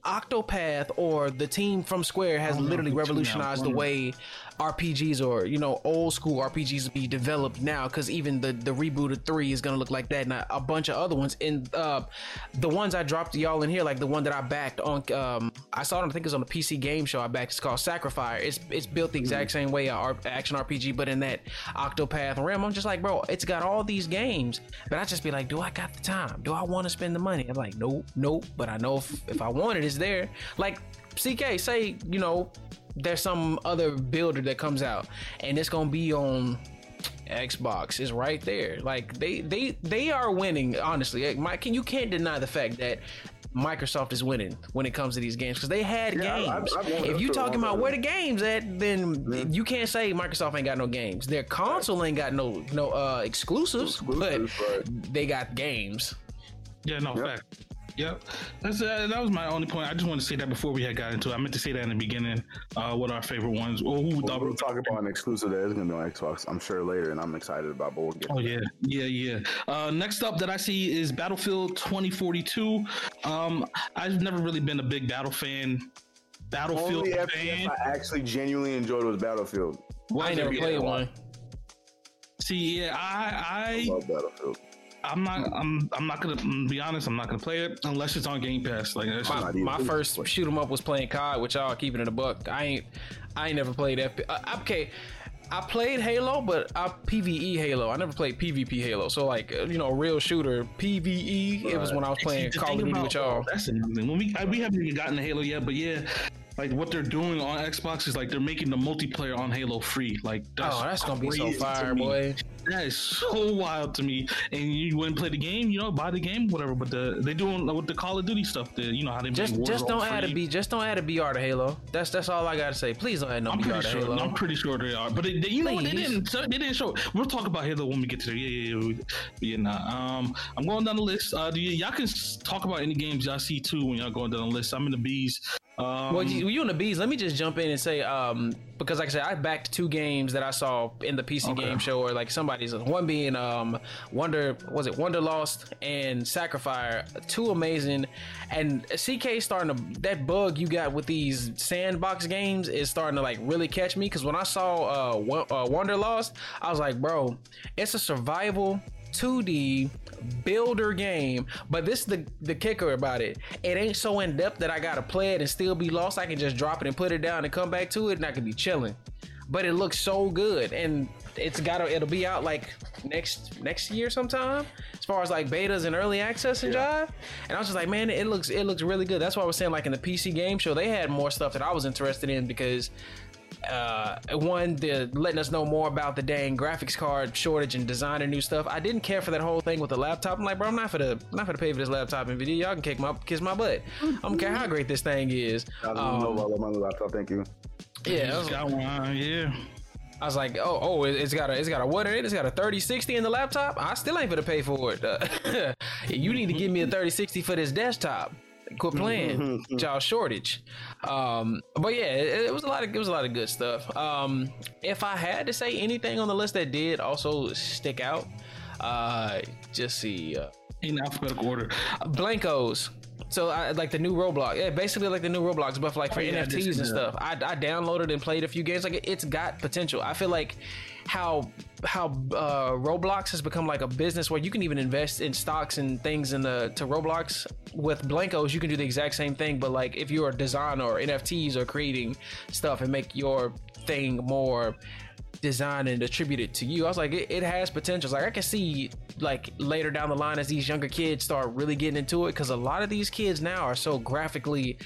Octopath or the team from Square has literally revolutionized the way RPGs or you know old school RPGs be developed now because even the the rebooted three is gonna look like that and a, a bunch of other ones. And uh, the ones I dropped y'all in here, like the one that I backed on, um, I saw it. I think it was on the PC game show I backed. It's called Sacrifire. It's it's built the exact same way, a R- action RPG, but in that Octopath realm. I'm just like, bro, it's got all these games, but I just be like, do I got the time? Do I want to spend the money? I'm like, nope, nope. But I know if, if I want it, it's there. Like CK, say you know there's some other builder that comes out and it's gonna be on Xbox is right there. Like they they they are winning. Honestly, Mike, can you can't deny the fact that Microsoft is winning when it comes to these games because they had Yeah, games. I- I've wanted if you to talking about where the games at, then you can't say Microsoft ain't got no games. Their console ain't got no no uh exclusives, Exclusives, but right. they got games. Yeah, no Yep. fact. Yep, that's uh, that was my only point. I just wanted to say that before we had got into it. I meant to say that in the beginning. Uh, what our favorite ones, or who we We'll, thought we we'll talk about an exclusive that is going to be on Xbox, I'm sure later, and I'm excited about both. Oh yeah, yeah, yeah. Uh, next up that I see is Battlefield 2042. Um, I've never really been a big Battle fan. Battlefield Only fan. FPS I actually genuinely enjoyed was Battlefield. I ain't never played one. See, yeah, I I, Love Battlefield. I, I'm not, I'm, I'm not gonna mm, be honest. I'm not gonna play it unless it's on Game Pass. Like, that's My, just, my first shoot 'em up was playing COD, which y'all keeping in a buck. I ain't I ain't never played FP. Uh, okay, I played Halo, but I PVE Halo. I never played PvP Halo. So like uh, you know, a real shooter PVE. It was when I was playing The Call of thing Duty with y'all. That's another thing. When we I, we haven't even gotten to Halo yet, but yeah, like what they're doing on Xbox is like they're making the multiplayer on Halo free. Like that's Oh, that's gonna be so fire, boy. That is so wild to me. And you wouldn't play the game, you know, buy the game, whatever. But the they doing with the Call of Duty stuff. The you know how they Just make just don't add a. B. Just don't add a BR to Halo. That's that's all I gotta say. Please don't add no I'm BR to sure. Halo. I'm pretty sure they are, but they, they- you know what? They Please. didn't. They didn't show. We'll talk about Halo when we get to there. Yeah, yeah, yeah. Yeah, nah. Um, I'm going down the list. Uh, do y- y'all can talk about any games y'all see too when y'all going down the list. I'm in the bees. Um, Well, you, you and the bees. Let me just jump in and say, um, because like I said, I backed two games that I saw in the PC Okay. game show, or like somebody's one being um, Wonder was it Wonder Lost and Sacrifire, two amazing, and CK starting to that bug you got with these sandbox games is starting to like really catch me because when I saw uh, Wo- uh Wonder Lost, I was like, bro, it's a survival 2D builder game, but this is the the kicker about it. It ain't so in depth that I gotta play it and still be lost. I can just drop it and put it down and come back to it, and I can be chilling. But it looks so good, and it's gotta it'll be out like next next year sometime. As far as like betas and early access and jive, and I was just like, man, it looks it looks really good. That's why I was saying like in the PC game show they had more stuff that I was interested in because uh, one, they're letting us know more about the dang graphics card shortage and designer new stuff. I didn't care for that whole thing with the laptop. I'm like, bro, I'm not for the not for to pay for this laptop Nvidia. Y'all can kick my kiss my butt. I don't care how great this thing is. I don't Um, know about my laptop. Thank you. yeah, I just was, got one. Yeah. I was like, oh, oh, it- it's got a, it's got a what in it? It's got a 3060 in the laptop. I still ain't gonna pay for it. Uh, you need to give me a 3060 for this desktop. Quit playing, y'all shortage. Um, but yeah, it, it was a lot of it was a lot of good stuff. Um, if I had to say anything on the list that did also stick out, uh, just see. Uh, In alphabetical order. Blankos. So I like the new Roblox. Yeah, basically like the new Roblox, but for like for Oh, yeah, NFTs and stuff. I, I downloaded and played a few games. Like it, it's got potential. I feel like how how uh, Roblox has become like a business where you can even invest in stocks and things in the to Roblox. With Blankos, you can do the exact same thing, but like if you're a designer or NFTs or creating stuff and make your thing more designed and attributed to you. I was like, it, it has potential. Like I can see like later down the line as these younger kids start really getting into it because a lot of these kids now are so graphically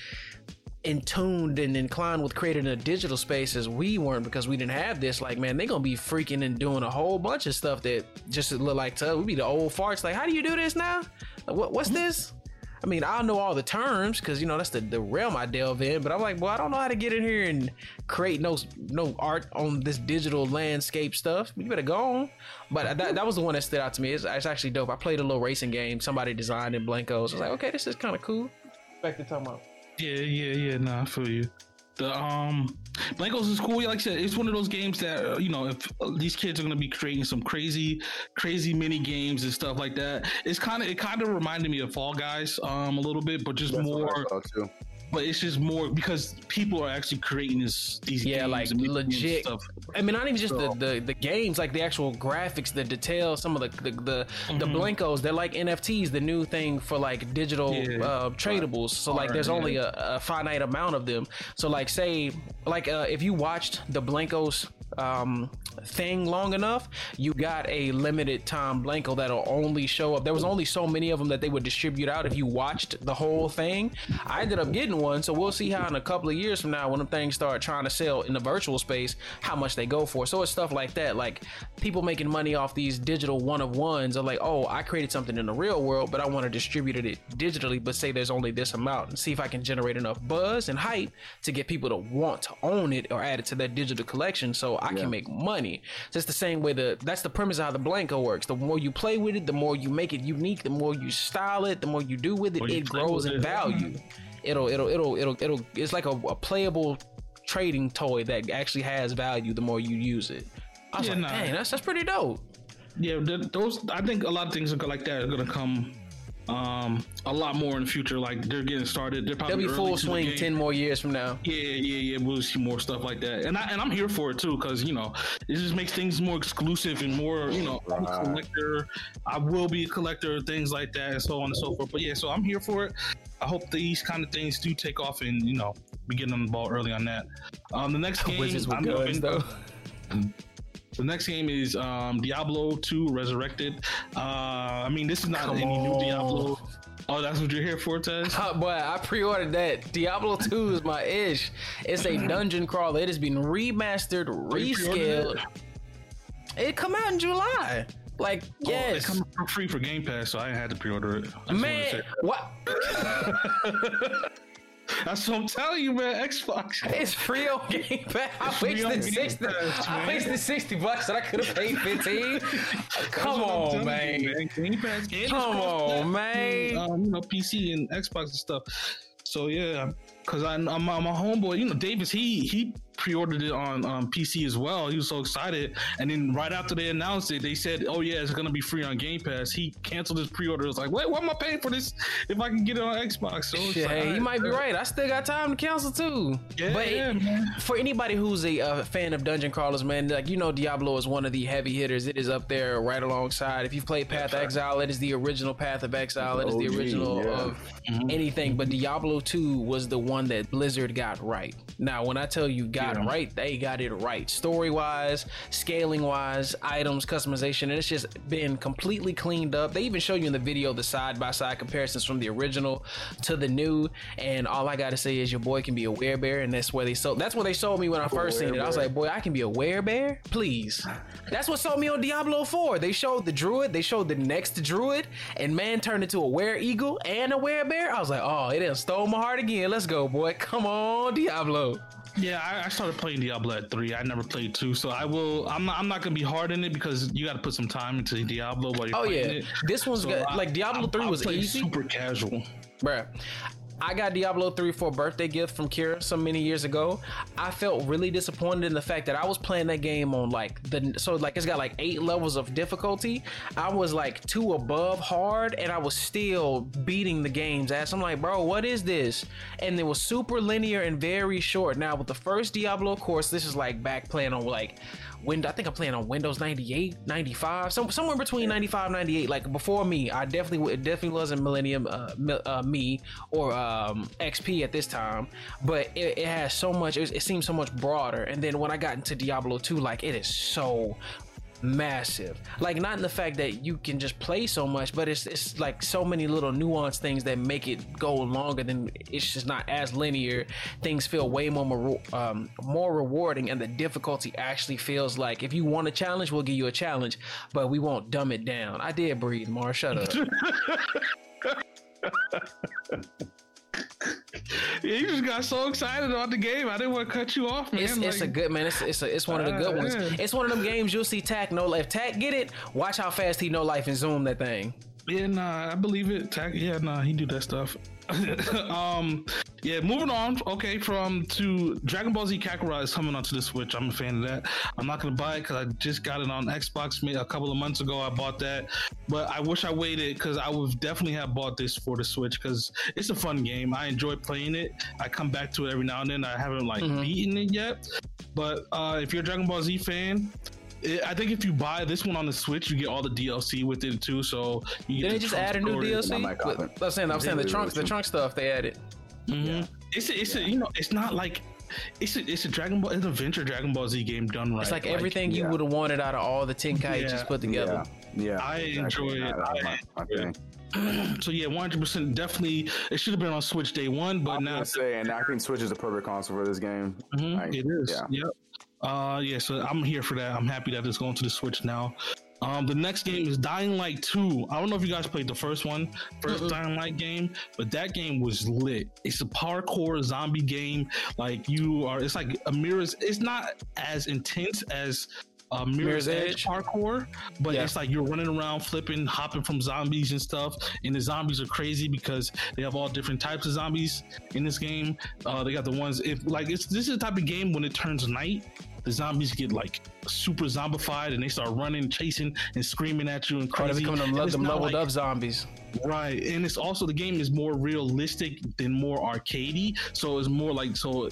in tuned and inclined with creating a digital space as we weren't because we didn't have this. Like, man, they're gonna be freaking and doing a whole bunch of stuff that just look like to us. We be the old farts. Like, how do you do this now? Like, what, what's mm-hmm. this? I mean, I know all the terms because you know that's the, the realm I delve in, but I'm like, well, I don't know how to get in here and create no no art on this digital landscape stuff. You better go on. But that, that was the one that stood out to me. It's, it's actually dope. I played a little racing game somebody designed in Blankos. I was like, okay, this is kind of cool. Back to talking about. Yeah, yeah, yeah. Nah, I feel you. The um, Blankos is cool. Like I said, it's one of those games that uh, you know, if uh, these kids are gonna be creating some crazy, crazy mini games and stuff like that, it's kind of it kind of reminded me of Fall Guys um a little bit, but just That's more. But it's just more because people are actually creating this these yeah, games like and legit. stuff. I mean, not even just So- the, the the games, like the actual graphics, the details, some of the the the, the Mm-hmm. blankos. They're like NFTs, the new thing for like digital Yeah. uh, tradables. So like, there's only a, a finite amount of them. So like, say, like uh, if you watched the blankos um thing long enough you got a limited time Blanko that'll only show up. There was only so many of them that they would distribute out if you watched the whole thing. I ended up getting one so we'll see how in a couple of years from now when them things start trying to sell in the virtual space how much they go for. So it's stuff like that like people making money off these digital one of ones are like oh i created something in the real world but i want to distribute it digitally but say there's only this amount and see if i can generate enough buzz and hype to get people to want to own it or add it to their digital collection. So i can make money. So it's the same way the that's the premise of how the Blanko works. The more you play with it the more you make it unique the more you style it the more you do with it it grows in it. value. It'll it'll it'll it'll it'll it's like a, a playable trading toy that actually has value the more you use it. I was Yeah, like nah. dang that's that's pretty dope. Yeah, th- those I think a lot of things are like that are gonna come um a lot more in the future. Like they're getting started. They're probably they'll be early full swing 10 more years from now Yeah, yeah, yeah. We'll see more stuff like that, and I and I'm here for it too because you know it just makes things more exclusive and more you know I'm a collector. I will be a collector, of things like that, and so on and so forth. But yeah, so I'm here for it. I hope these kind of things do take off and you know be getting on the ball early on that. Um, the next game, wizards with I'm guns hoping- though the next game is um, Diablo 2 Resurrected. Uh, I mean, this is not Come any new. Diablo. Oh, that's what you're here for, Tez? Uh, boy, I pre-ordered that. Diablo 2 is my ish. It's a dungeon crawler. It has been remastered, rescaled. It come out in July. Like, Oh, yes. it comes for free for Game Pass, so I had to pre-order it. Man, what? That's what I'm telling you, man. Xbox. It's free on Game Pass. I wasted 60. Pass, I man. wasted 60 bucks that I could have paid 15. Come on, man. Game Pass. Come on, man. Um, you know, PC and Xbox and stuff. So yeah, because I'm, I'm my homeboy. You know, Davis. He he pre-ordered it on um, PC as well. He was so excited, and then right after they announced it, they said, "Oh yeah, it's gonna be free on Game Pass." He canceled his pre-order. It was like, "Wait, why am I paying for this if I can get it on Xbox?" So it's Shit, like, hey, you alright, might be right. I still got time to cancel too. Yeah, but yeah, man. for anybody who's a uh, fan of dungeon crawlers, man, like you know, Diablo is one of the heavy hitters. It is up there right alongside. If you've played Path of Exile, it is the original Path of Exile. It is the original yeah. of Mm-hmm. anything. But Diablo 2 was the one that Blizzard got right. Now, when I tell you got Yeah. right, they got it right. Story wise, scaling wise, items, customization, and it's just been completely cleaned up. They even show you in the video the side by side comparisons from the original to the new. And all I gotta say is your boy can be a werebear, and that's where they sold. That's what they sold me when I first seen it. I was like, boy, I can be a werebear, please. That's what sold me on Diablo 4. They showed the druid, they showed the next druid, and man turned into a were eagle and a werebear. I was like, oh, it done stole my heart again. Let's go, boy. Come on, Diablo. Yeah, I, I started playing Diablo at three. I never played two, so I will. I'm not. I'm not gonna be hard in it because you got to put some time into Diablo while you're Oh playing yeah, it. this one's So got I- like Diablo I- Three was easy, super casual. bruh. I got Diablo 3 for a birthday gift from Kira some many years ago. I felt really disappointed in the fact that I was playing that game on like the so like it's got like eight levels of difficulty. I was like two above hard and I was still beating the game's ass. I'm like, bro, what is this? And it was super linear and very short. Now with the first Diablo, course, this is like back playing on like Windows, I think I'm playing on Windows 98, 95, some, somewhere between 95, 98. Like before me, I definitely it definitely wasn't Millennium uh, uh, me or um, XP at this time, but it, it has so much. It, it seems so much broader. And then when I got into Diablo 2, like it is so massive. Like not in the fact that you can just play so much but it's it's like so many little nuanced things that make it go longer than it's just not as linear. Things feel way more um, more rewarding and the difficulty actually feels like if you want a challenge we'll give you a challenge but we won't dumb it down. I did breathe Mar. Shut up you just got so excited about the game. I didn't want to cut you off, man. it's, it's a good man. It's it's, a, it's one of the good Uh, ones. yeah. It's one of them games you'll see Tack no life. Tack get it. Watch how fast he no life and zoom that thing. Yeah, nah, I believe it. Tack, yeah, nah, he do that stuff. um, yeah, moving on. Okay, from to Dragon Ball Z Kakarot is coming onto the Switch. I'm a fan of that. I'm not gonna buy it because I just got it on Xbox a couple of months ago. I bought that, but I wish I waited because I would definitely have bought this for the Switch because it's a fun game. I enjoy playing it. I come back to it every now and then. I haven't like mm-hmm. beaten it yet, but uh, if you're a Dragon Ball Z fan, I think if you buy this one on the Switch, you get all the DLC with it too. So you Did they just add a new DLC? I was saying, I was saying the trunks, the trunk stuff they added. Mm-hmm. Yeah. It's a, it's yeah. a, you know it's not like it's a, it's a Dragon Ball it's an adventure Dragon Ball Z game done right. It's like, like everything you would have wanted out of all the Tenkaichis yeah, put together. Yeah, yeah I enjoy it. I, so yeah, one hundred percent. Definitely, it should have been on Switch day one, but I'm now say, and I think Switch is the perfect console for this game. Mm-hmm, like, it is. Yeah. Yep. Uh, yeah, so I'm here for that. I'm happy that it's going to the Switch now. Um, the next game is Dying Light 2. I don't know if you guys played the first one, first mm-hmm. Dying Light game, but that game was lit. It's a parkour zombie game. Like you are, it's like a mirror's. It's not as intense as uh, Mirror's, Mirror's Edge, Edge parkour, but yeah. it's like you're running around, flipping, hopping from zombies and stuff. And the zombies are crazy because they have all different types of zombies in this game. Uh, they got the ones if like it's this is the type of game when it turns night the zombies get like super zombified and they start running, chasing, and screaming at you and crazy. Oh, them, them leveled like, up zombies. Right, and it's also the game is more realistic than more arcadey, so it's more like so,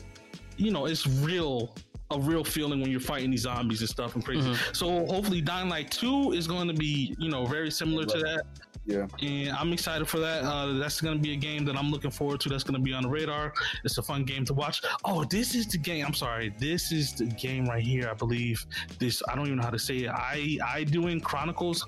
you know, it's real a real feeling when you're fighting these zombies and stuff and crazy. Mm-hmm. So hopefully Dying Light 2 is going to be, you know, very similar to that. Yeah. And I'm excited for that. Uh, that's going to be a game that I'm looking forward to. That's going to be on the radar. It's a fun game to watch. Oh, this is the game. I'm sorry. This is the game right here. I believe this. I don't even know how to say it. I Eiyuden Chronicles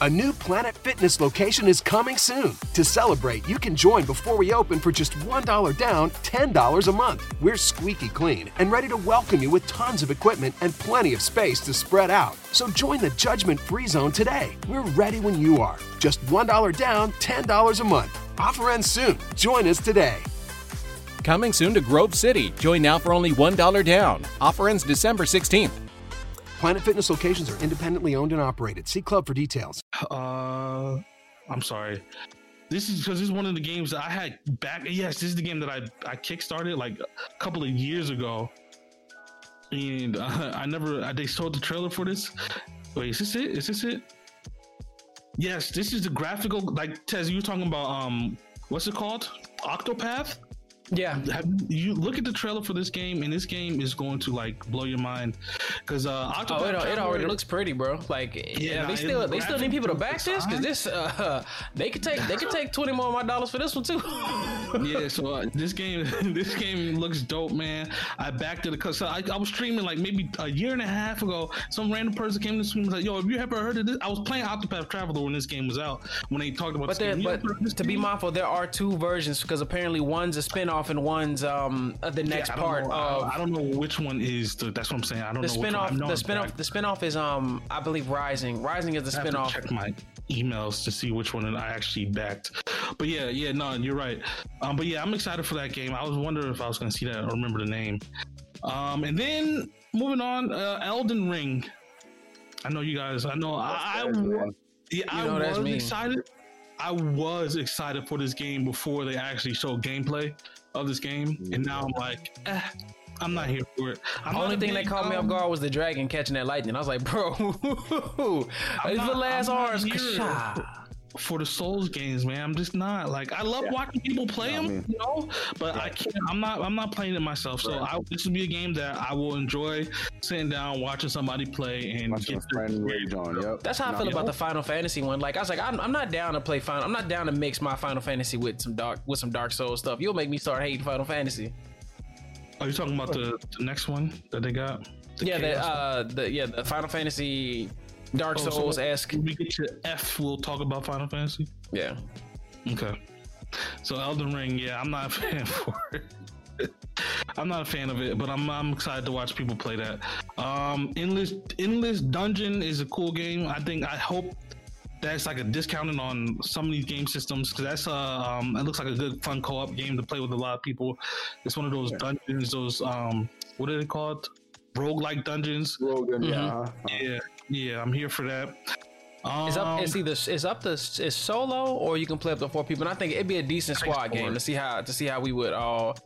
A new Planet Fitness location is coming soon. To celebrate, you can join before we open for just $1 down, $10 a month. We're squeaky clean and ready to welcome you with tons of equipment and plenty of space to spread out. So join the judgment free zone today. We're ready when you are. Just $1 down, $10 a month. Offer ends soon. Join us today. Coming soon to Grove City. Join now for only $1 down. Offer ends December 16th. Planet Fitness locations are independently owned and operated. See club for details. Uh, I'm sorry. This is because this is one of the games that I had back. Yes, this is the game that I I kickstarted like a couple of years ago, and uh, I never. I, they sold the trailer for this. Wait, is this it? Is this it? Yes, this is the graphical. Like Tez, you were talking about um, what's it called? Octopath. Yeah, Have you look at the trailer for this game, and this game is going to like blow your mind because uh, Octopath oh, it, it, already looks pretty, bro. Like, yeah, yeah they still they still need people to back this because this uh, they could take they could take twenty more of my dollars for this one too. yeah, so uh, this game this game looks dope, man. I backed it because so I, I, was streaming like maybe a year and a half ago. Some random person came to stream and was like, "Yo, have you ever heard of this?" I was playing Octopath Traveler when this game was out when they talked about. But, there, but to be mindful, there are two versions because apparently one's a spin off and one's um the next yeah, part know, of. I, I, don't know which one is. The, that's what I'm saying. I don't know. the know. Spin-off, the spinoff. The spinoff is um I believe Rising. Rising is the I spinoff. check my emails to see which one I actually backed. But yeah, yeah, no, you're right. Um, but yeah, I'm excited for that game. I was wondering if I was going to see that or remember the name. Um, and then moving on, uh, Elden Ring. I know you guys. I know. I, I yeah, I was excited. I was excited for this game before they actually showed gameplay of this game, and now I'm like, eh, I'm not here for it. I'm the only thing that caught me off guard was the dragon catching that lightning. I was like, bro, it's the last arms for the Souls games, man. I'm just not like I love yeah. watching people play them, man. you know, but right. I can't. I'm not. I'm not playing it myself. So right. I, this will be a game that I will enjoy sitting down watching somebody play and watching get friend rage on. Yep. That's how I feel about the Final Fantasy one. Like I was like, I'm, I'm, not down to play Final. I'm not down to mix my Final Fantasy with some dark with some Dark Souls stuff. You'll make me start hating Final Fantasy. Are you talking about the, the next one that they got? The yeah, the, uh, the yeah the Final Fantasy Dark oh, Souls esque. So we get to F, we'll talk about Final Fantasy. Yeah. Okay. So Elden Ring, yeah, I'm not a fan for it. I'm not a fan of it, but I'm I'm excited to watch people play that. Um, Endless Endless Dungeon is a cool game. I think I hope that's like a discounted on some of these game systems because that's uh um it looks like a good fun co-op game to play with a lot of people. It's one of those dungeons, those um what are they called? Rogue-like dungeons. Rogue, yeah. Mm-hmm. uh-huh. Yeah, yeah, I'm here for that. Um, It's up. It's either it's up to it's solo or you can play up to four people. And I think it'd be a decent squad game to see how to see how we would all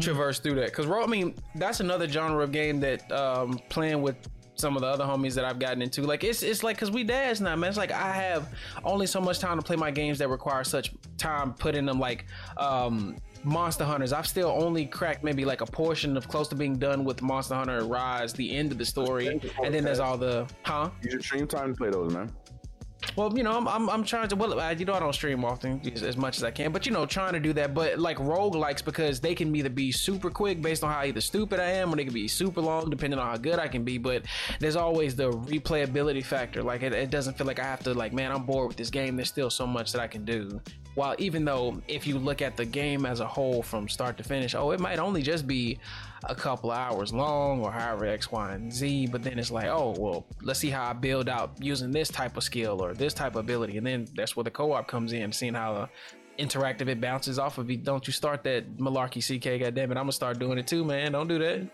traverse through that. Because I mean, that's another genre of game that um, playing with some of the other homies that I've gotten into. Like it's it's like because we dads now, man. It's like I have only so much time to play my games that require such time put in them. Like um, Monster Hunters, I've still only cracked maybe like a portion of close to being done with Monster Hunter Rise, the end of the story, and then there's all the huh. Use your stream time to play those, man. Well, you know, I'm, I'm, I'm trying to, well, I, you know, I don't stream often as, as much as I can, but you know, trying to do that. But like rogue likes because they can either be super quick based on how either stupid I am, or they can be super long depending on how good I can be. But there's always the replayability factor. Like, it, it doesn't feel like I have to, like, man, I'm bored with this game. There's still so much that I can do. While even though if you look at the game as a whole from start to finish, oh, it might only just be a couple hours long or however X, Y, and Z. But then it's like, oh, well, let's see how I build out using this type of skill or this type of ability. And then that's where the co op comes in, seeing how uh, interactive it bounces off of you. Don't you start that malarkey CK, goddammit. I'm gonna start doing it too, man. Don't do that.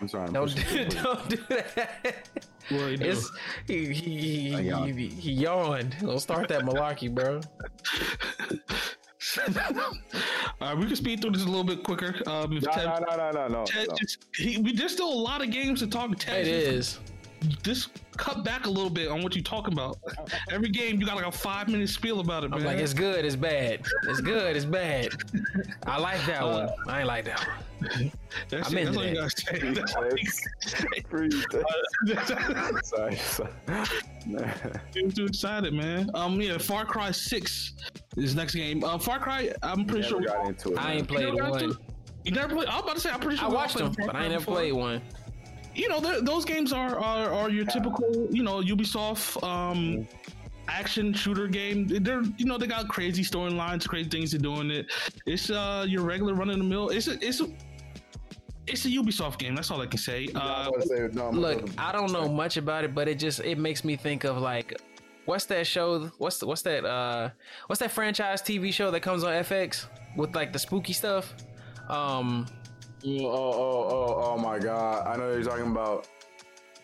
I'm sorry. I'm Don't do, don't do that. What do you do? It's, he, he, he, he, yawned. he, he yawned. Don't start that malarkey, bro. uh, we can speed through this a little bit quicker. Um, No, Ted, no, no, no, no, no. Ted no. just, he, we, there's still a lot of games to talk. Ted, It just- is. Just cut back a little bit on what you're talking about. Every game, you got like a five minute spiel about it, man. I'm like, it's good, it's bad. It's good, it's bad. I like that one. I ain't like that one. that's, I'm it. into that's all you that. gotta say. That's all you Freeze. gotta say. sorry, sorry. I'm too excited, man. Um, yeah, Far Cry Six is next game. Uh, Far Cry, I'm pretty Never sure. got into it. I man. ain't played You never one. to- You never played? I was about to say, I'm pretty sure. I watched them, Far but I ain't never before. played one. you know, those games are, are are your typical, you know, Ubisoft um action shooter game. They're you know they got crazy storylines, crazy things to do in it. It's uh your regular run of the mill. It's a it's a it's a Ubisoft game. That's all I can say. I Uh, was gonna say, no, Look, I don't know much about it, but it just it makes me think of like what's that show? What's the, what's that uh what's that franchise TV show that comes on FX with like the spooky stuff? Um Oh, oh, oh, oh my god! I know what you're talking about.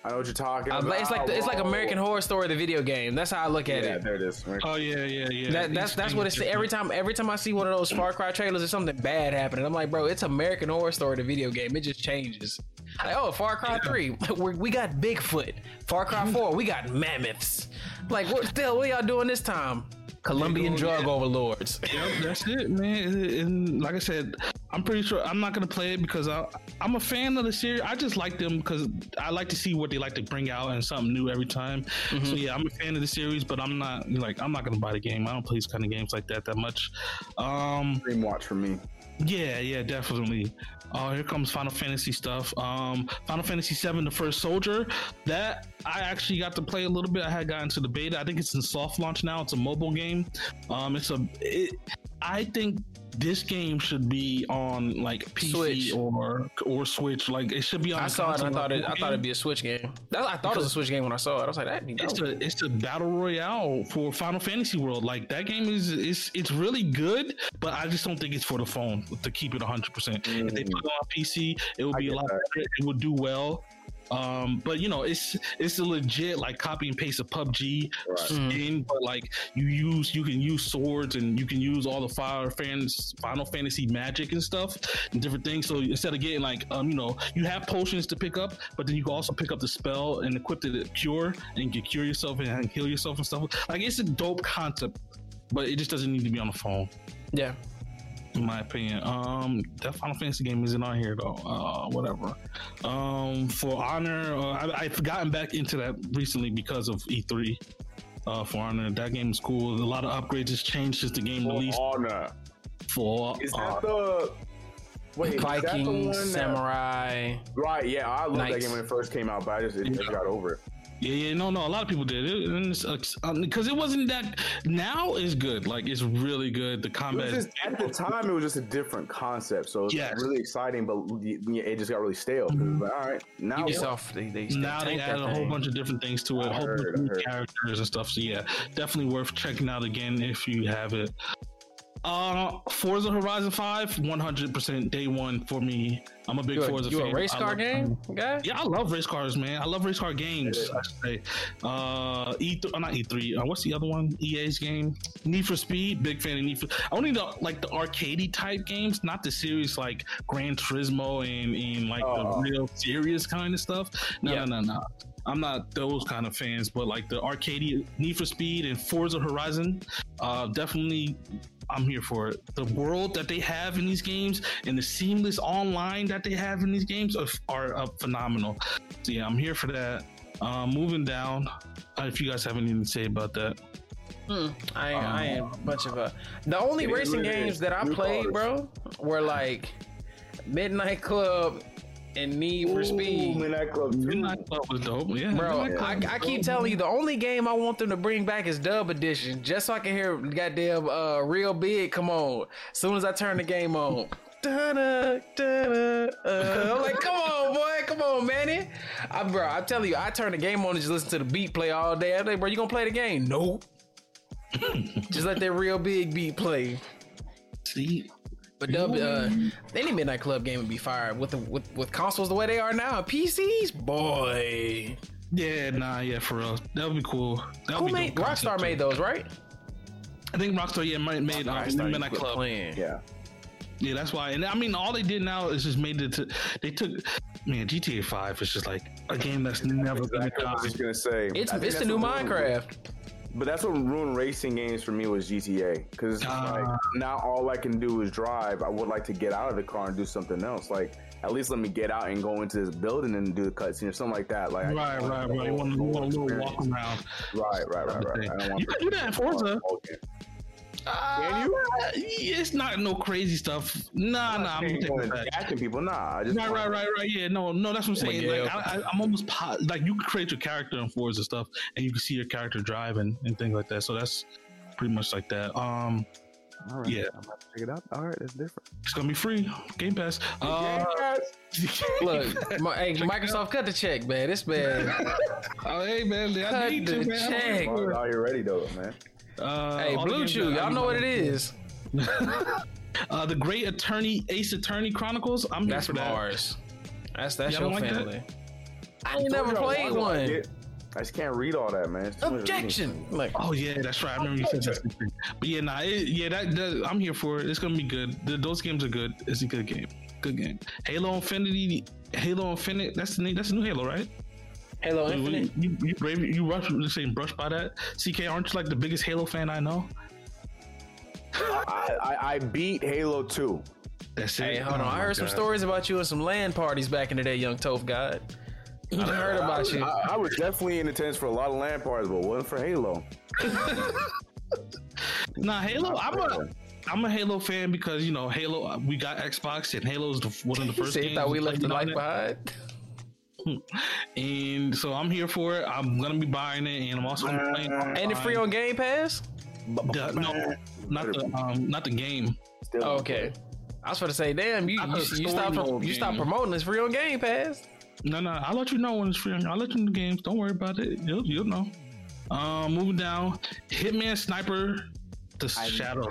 I know what you're talking uh, about. it's like the, it's like American Horror Story, the video game. That's how I look at Yeah, it. there it is. oh yeah, yeah, yeah. That, that's that's what it's every time every time I see one of those Far Cry trailers or something bad happening. I'm like, bro, it's American Horror Story, the video game. It just changes. Like, oh, Far Cry Three, we we got Bigfoot. Far Cry Four, we got mammoths. Like, what the hell? What y'all doing this time? Colombian go drug again. overlords. Yep, that's it, man. And like I said, I'm pretty sure I'm not gonna play it because I, I'm a fan of the series. I just like them because I like to see what they like to bring out and something new every time. So yeah, I'm a fan of the series, but I'm not like I'm not gonna buy the game. I don't play these kind of games like that that much. Um, Dream watch for me. yeah, yeah, definitely. Oh, here comes Final Fantasy stuff. Um, Final Fantasy VII, The First Soldier. That I actually got to play a little bit. I had gotten to the beta. I think it's in soft launch now. It's a mobile game. Um, it's a. It, I think this game should be on like PC Switch. or or Switch. Like it should be on. I saw it. I thought it. level I thought it'd be a Switch game. That, I thought it was a Switch game when I saw it. I was like, that. it's a it's a battle royale for Final Fantasy World. Like that game is is it's really good, but I just don't think it's for the phone to keep it 100. percent If they mm. put it on PC, it would be a lot better. It would do well. Um, but you know, it's it's a legit like copy and paste of PUBG Right. skin, but like you use you can use swords and you can use all the fire Fantasy Final Fantasy magic and stuff and different things. So instead of getting like um, you know, you have potions to pick up, but then you can also pick up the spell and equip it to cure and you can cure yourself and heal yourself and stuff. Like it's a dope concept, but it just doesn't need to be on the phone yeah. In my opinion. Um, that Final Fantasy game isn't on here though. Uh, whatever. Um, for Honor, uh, I, I've gotten back into that recently because of E3. Uh, for Honor, that game is cool. A lot of upgrades has changed since the game For released. Honor. For Is uh, that the Wait, is that the that- Samurai. Right, yeah, I loved that Knights. game when it first came out, but I just, it, just got over it. Yeah, yeah, no, no. A lot of people did it because um, it wasn't that. Now is good. Like it's really good. The combat. just, at the time, it was just a different concept, so it was Yes. really exciting, but yeah, it just got really stale. it was like, all right, now Ubisoft, they, they now they added a whole thing. bunch of different things to it, a I whole bunch of new heard. characters and stuff. So yeah, definitely worth checking out again if you have it. Uh, Forza Horizon Five, 100% day one for me. I'm a big You a, Forza you fan. a race car love- game guy? Yeah, I love race cars, man. I love race car games. I should say. Uh, E, uh, not E3. Uh, what's the other one? EA's game. Need for Speed. Big fan of Need for. I only the like the arcadey type games, not the serious like Gran Turismo and and like Oh. the real serious kind of stuff. No, Yeah. no, no, no. I'm not those kind of fans, but like the arcadey Need for Speed and Forza Horizon, uh, definitely I'm here for it. The world that they have in these games and the seamless online that they have in these games are, are uh, phenomenal. So yeah, I'm here for that. Uh, moving down, uh, if you guys have anything to say about that. Hmm, I ain't, I ain't a bunch of uh The only racing games that I played, bro, were like Midnight Club and Need for Ooh, Speed. Midnight Club too. Midnight Club was dope. Yeah, Bro, Midnight Club. I, I keep telling you, the only game I want them to bring back is Dub Edition, just so I can hear goddamn uh, real big. Come on, as soon as I turn the game on. Da-da, da-da, uh, I'm like, come on, boy, come on, Manny. I, bro, I'm telling you, I turn the game on and just listen to the beat play all day. I'm like, bro, you gonna play the game? Nope. just let that real big beat play. See, But Dub, uh, any Midnight Club game would be fired with the with, with consoles the way they are now. PCs, boy. yeah, nah, yeah, for real, that would be cool. That Who would be made dope Rockstar concept, made those, right? I think Rockstar yeah made, made um, Rockstar, you Midnight Club. playing. Yeah. Yeah, that's why. And I mean, all they did now is just made it to. They took, man, GTA Five is just like a game that's never gonna Exactly what I was just gonna say. It's I it's the new what ruined- Minecraft. But that's what ruined racing games for me was GTA because Ah. like now all I can do is drive. I would like to get out of the car and do something else. Like at least let me get out and go into this building and do the cutscene or something like that. Like Right, right, right. You want, you whole a little walk around. Right, right, right, right. I don't want You can do that in Forza. Okay. Can you? It's not no crazy stuff. Nah, nah. I'm gonna take that back. Asking people, nah. I just Right, right, right, right. Yeah, no, no. That's what I'm saying. Miguel. Like, I, I, I'm almost po- like you can create your character in Forza stuff, and you can see your character drive and, and things like that. So that's pretty much like that. Um, All right. Yeah. I'm about to check it out. All right, that's different. it's gonna be free. Game Pass. Uh, Look, my, hey, Microsoft, cut the check, man. This man. oh, hey man, I need the to, man. check. Are are you ready though, man? Uh, hey, BlueChew, y'all know what it is. Uh, the Great Attorney Ace Attorney Chronicles. I'm here That's for that. Mars. That's that's Y'all your don't like that? family. I ain't never played one. like. I just can't read all that, man. It's too much Objection. Like, Oh yeah, that's right. I remember you said that. But yeah, nah, it, yeah, that, that I'm here for it. It's gonna be good. The, those games are good. It's a good game. Good game. Halo Infinity, Halo Infinite. That's the name. That's the new Halo, right? Halo You, Infinite. you, you, brave, you rush the same brush by that. CK, aren't you like the biggest Halo fan I know? I, I, I beat Halo 2. That's it. Hey, hold on. Oh I my heard some stories about you and some LAN parties back in the day, young Toph God. I heard about you. I, I was definitely in attendance for a lot of LAN parties, but wasn't for Halo. Nah, Halo. I'm a. I'm a Halo fan because you know Halo. We got Xbox and Halo's the, one of the first Say games. thought we left the played life behind. and so I'm here for it. I'm gonna be buying it, and I'm also gonna be playing. And it's free on Game Pass. The- no, not the um, not the game. Still Oh, okay. I was going to say, damn, you I you, thought you story stopped you stopped game. promoting it's free on Game Pass. No, no, I'll let you know when it's free. I'll let you know the games. Don't worry about it. You'll you'll know. Um, moving down, Hitman Sniper, the Shadow.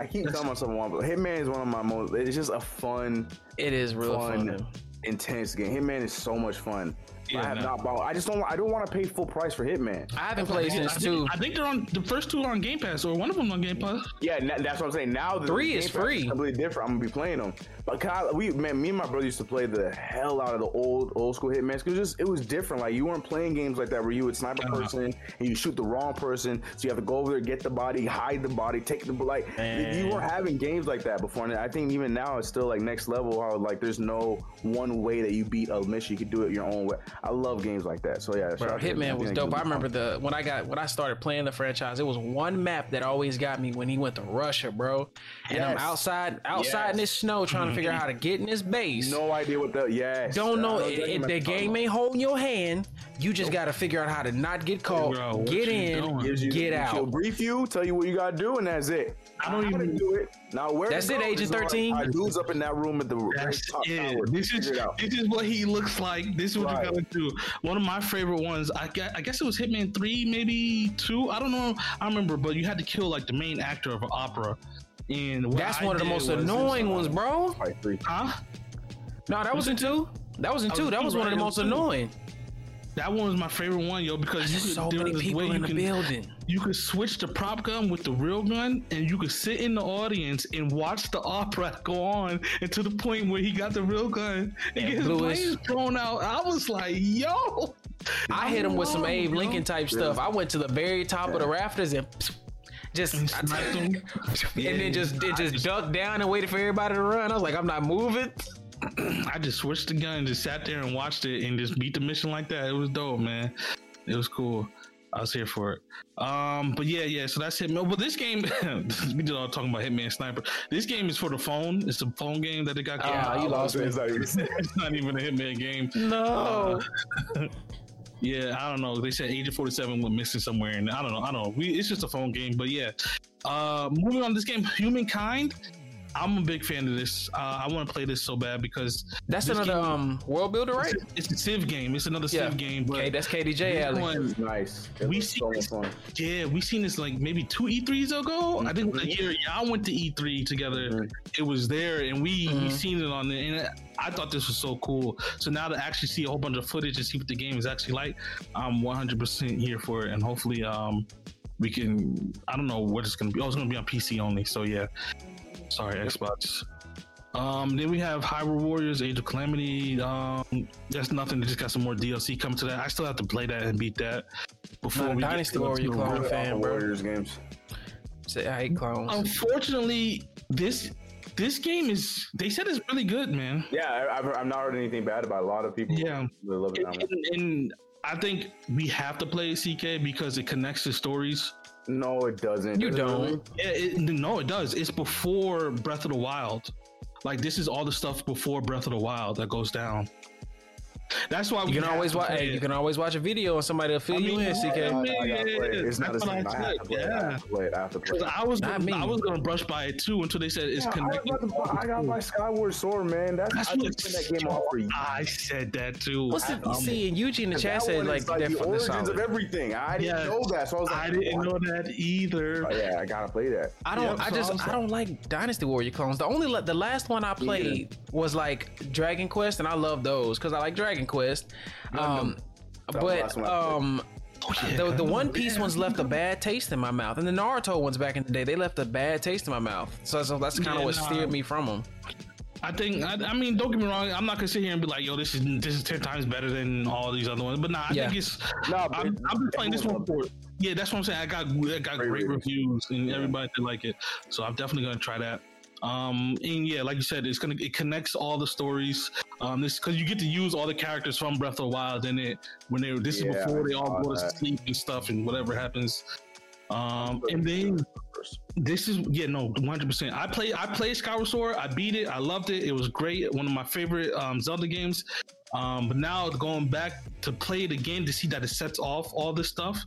I keep telling myself one, but Hitman is one of my most. It's just a fun, It is real fun, fun. Intense game. Hitman is so much fun. Yeah, I have man. not bought. I just don't. I don't want to pay full price for Hitman. I haven't played I since think, two. I think they're on the first two are on Game Pass, or one of them on Game Pass. Yeah, na- that's what I'm saying. Now the Three the is Pass free. completely different. I'm gonna be playing them. But Kyle, we, man, me and my brother used to play the hell out of the old, old school Hitman. Cause it was just, it was different. Like you weren't playing games like that where you would snipe a Uh-huh. person and you shoot the wrong person. So you have to go over there, get the body, hide the body, take the like. You weren't having games like that before. And I think even now it's still like next level. How like there's no one way that you beat a mission. You could do it your own way. I love games like that. So yeah, Bro, Hitman was dope. it I remember the when I got when I started playing the franchise, it was one map that always got me when he went to Russia, bro. And I'm Yes. outside outside in this snow trying to figure out how to get in this base. No idea what the yes. Don't know I if exactly the game about. ain't holding your hand. You just got to figure out how to not get caught, Bro, get in, doing? Gives you- get She'll out. brief you, tell you what you gotta do, and that's it. I don't even- do it. Now where? That's it, go Agent is all 13? Like, dudes up in that room at the very That's top it. tower. This is Figure it out. this is what he looks like. This is what Right. you gotta do. One of my favorite ones. I guess, I guess it was Hitman Three, maybe two. I don't know. I remember, but you had to kill like the main actor of an opera. And what That's I one of the most annoying uh, ones, bro. Three. Huh? No, that was in two. That was in two. That was one of the most annoying. That one was my favorite one, yo, because you There's could, so there many was a people way in you the can- building. You could switch the prop gun with the real gun, and you could sit in the audience and watch the opera go on, and to the point where he got the real gun and And his thrown out. I was like, yo. I hit him with some Abe. Lincoln type stuff. I went to the very top of the rafters and just And him. and then just then just ducked down and waited for everybody to run. I was like, I'm not moving. I just switched the gun, just sat there and watched it, and just beat the mission like that. It was dope, man. It was cool. I was here for it. Um, but yeah, yeah. So that's Hitman. But this game, we did all talking about Hitman Sniper. This game is for the phone. It's a phone game that they got. Ah, going you lost me. It's not even a Hitman game. No. Yeah, I don't know. They said Agent Forty Seven went missing somewhere, and I don't know. I don't know. We, it's just a phone game, but yeah. Uh, moving on this game, Humankind. I'm a big fan of this. Uh, I want to play this so bad because That's this another game- um world builder, right? It's a Civ game. It's another Yeah. Civ game. But Okay, that's KDJ this alley. one- nice. It We was see so this- much fun. yeah, we seen this like maybe two E3s ago. I think the year y'all went to E3 together, it was there, and we we seen it on there. And I thought this was so cool. So now to actually see a whole bunch of footage and see what the game is actually like, I'm 100% here for it. And hopefully, um, we can. I don't know what it's gonna be. Oh, it's gonna be on PC only. So yeah. Sorry, Xbox. Um, then we have Hyrule Warriors, Age of Calamity. Um, that's nothing. They just got some more DLC coming to that. I still have to play that and beat that before Not a we get Dynasty to- Warrior to- clone. Fan, bro. Warriors games. Say, I hate clones. Unfortunately, this this game is. They said it's really good, man. Yeah, I, I've, I've not heard anything bad about it. a lot of people. Yeah. really love it. And, and, and I think we have to play CK because it connects the stories. No, it doesn't. You don't. it, no, it does. It's before Breath of the Wild. Like this is all the stuff before Breath of the Wild that goes down. That's why we you can always watch. Hey, you can always watch a video and somebody will fill I you in. CK. I, I gotta play. It's not the That's same. I I have to play it. I yeah. have to play it. I have to play 'Cause it. I was gonna, me. I was gonna brush by it too until they said it's Yeah, connected. got the- I got my Skyward Sword, man. That's, That's I've what playing that game off for years. I said that too. What's the Um, see? And Eugene in the chat said like like the origins solid. of everything. I didn't Yeah. know that, so I was like, I didn't know that either. Oh, yeah, I gotta play that. I don't. I just. I don't like Dynasty Warrior clones. The only the last one I played was like Dragon Quest, and I love those because I like Dragon Quest. Um, That was the but last one I played. um, yeah, the the One Piece yeah, ones left a bad taste in my mouth, and the Naruto ones back in the day they left a bad taste in my mouth. So, so that's kind of Yeah, what nah. steered me from them. I think. I, I mean, don't get me wrong. I'm not gonna sit here and be like, "Yo, this is this is ten times better than all these other ones." But nah, I Yeah. think it's. No, I'm, it- I'm just playing this one for. Yeah, that's what I'm saying. I got I got Great great, reviews. reviews and everybody did like it, so I'm definitely gonna try that. Um, and yeah, like you said, it's gonna it connects all the stories. Um, this because you get to use all the characters from Breath of the Wild in it when they this Yeah, is before they all go to that. sleep and stuff and whatever happens. Um, and then this is yeah no 100 percent. I play i played skyward sword. I beat it. I loved it. It was great. One of my favorite um zelda games um but now going back to play it again to see that it sets off all this stuff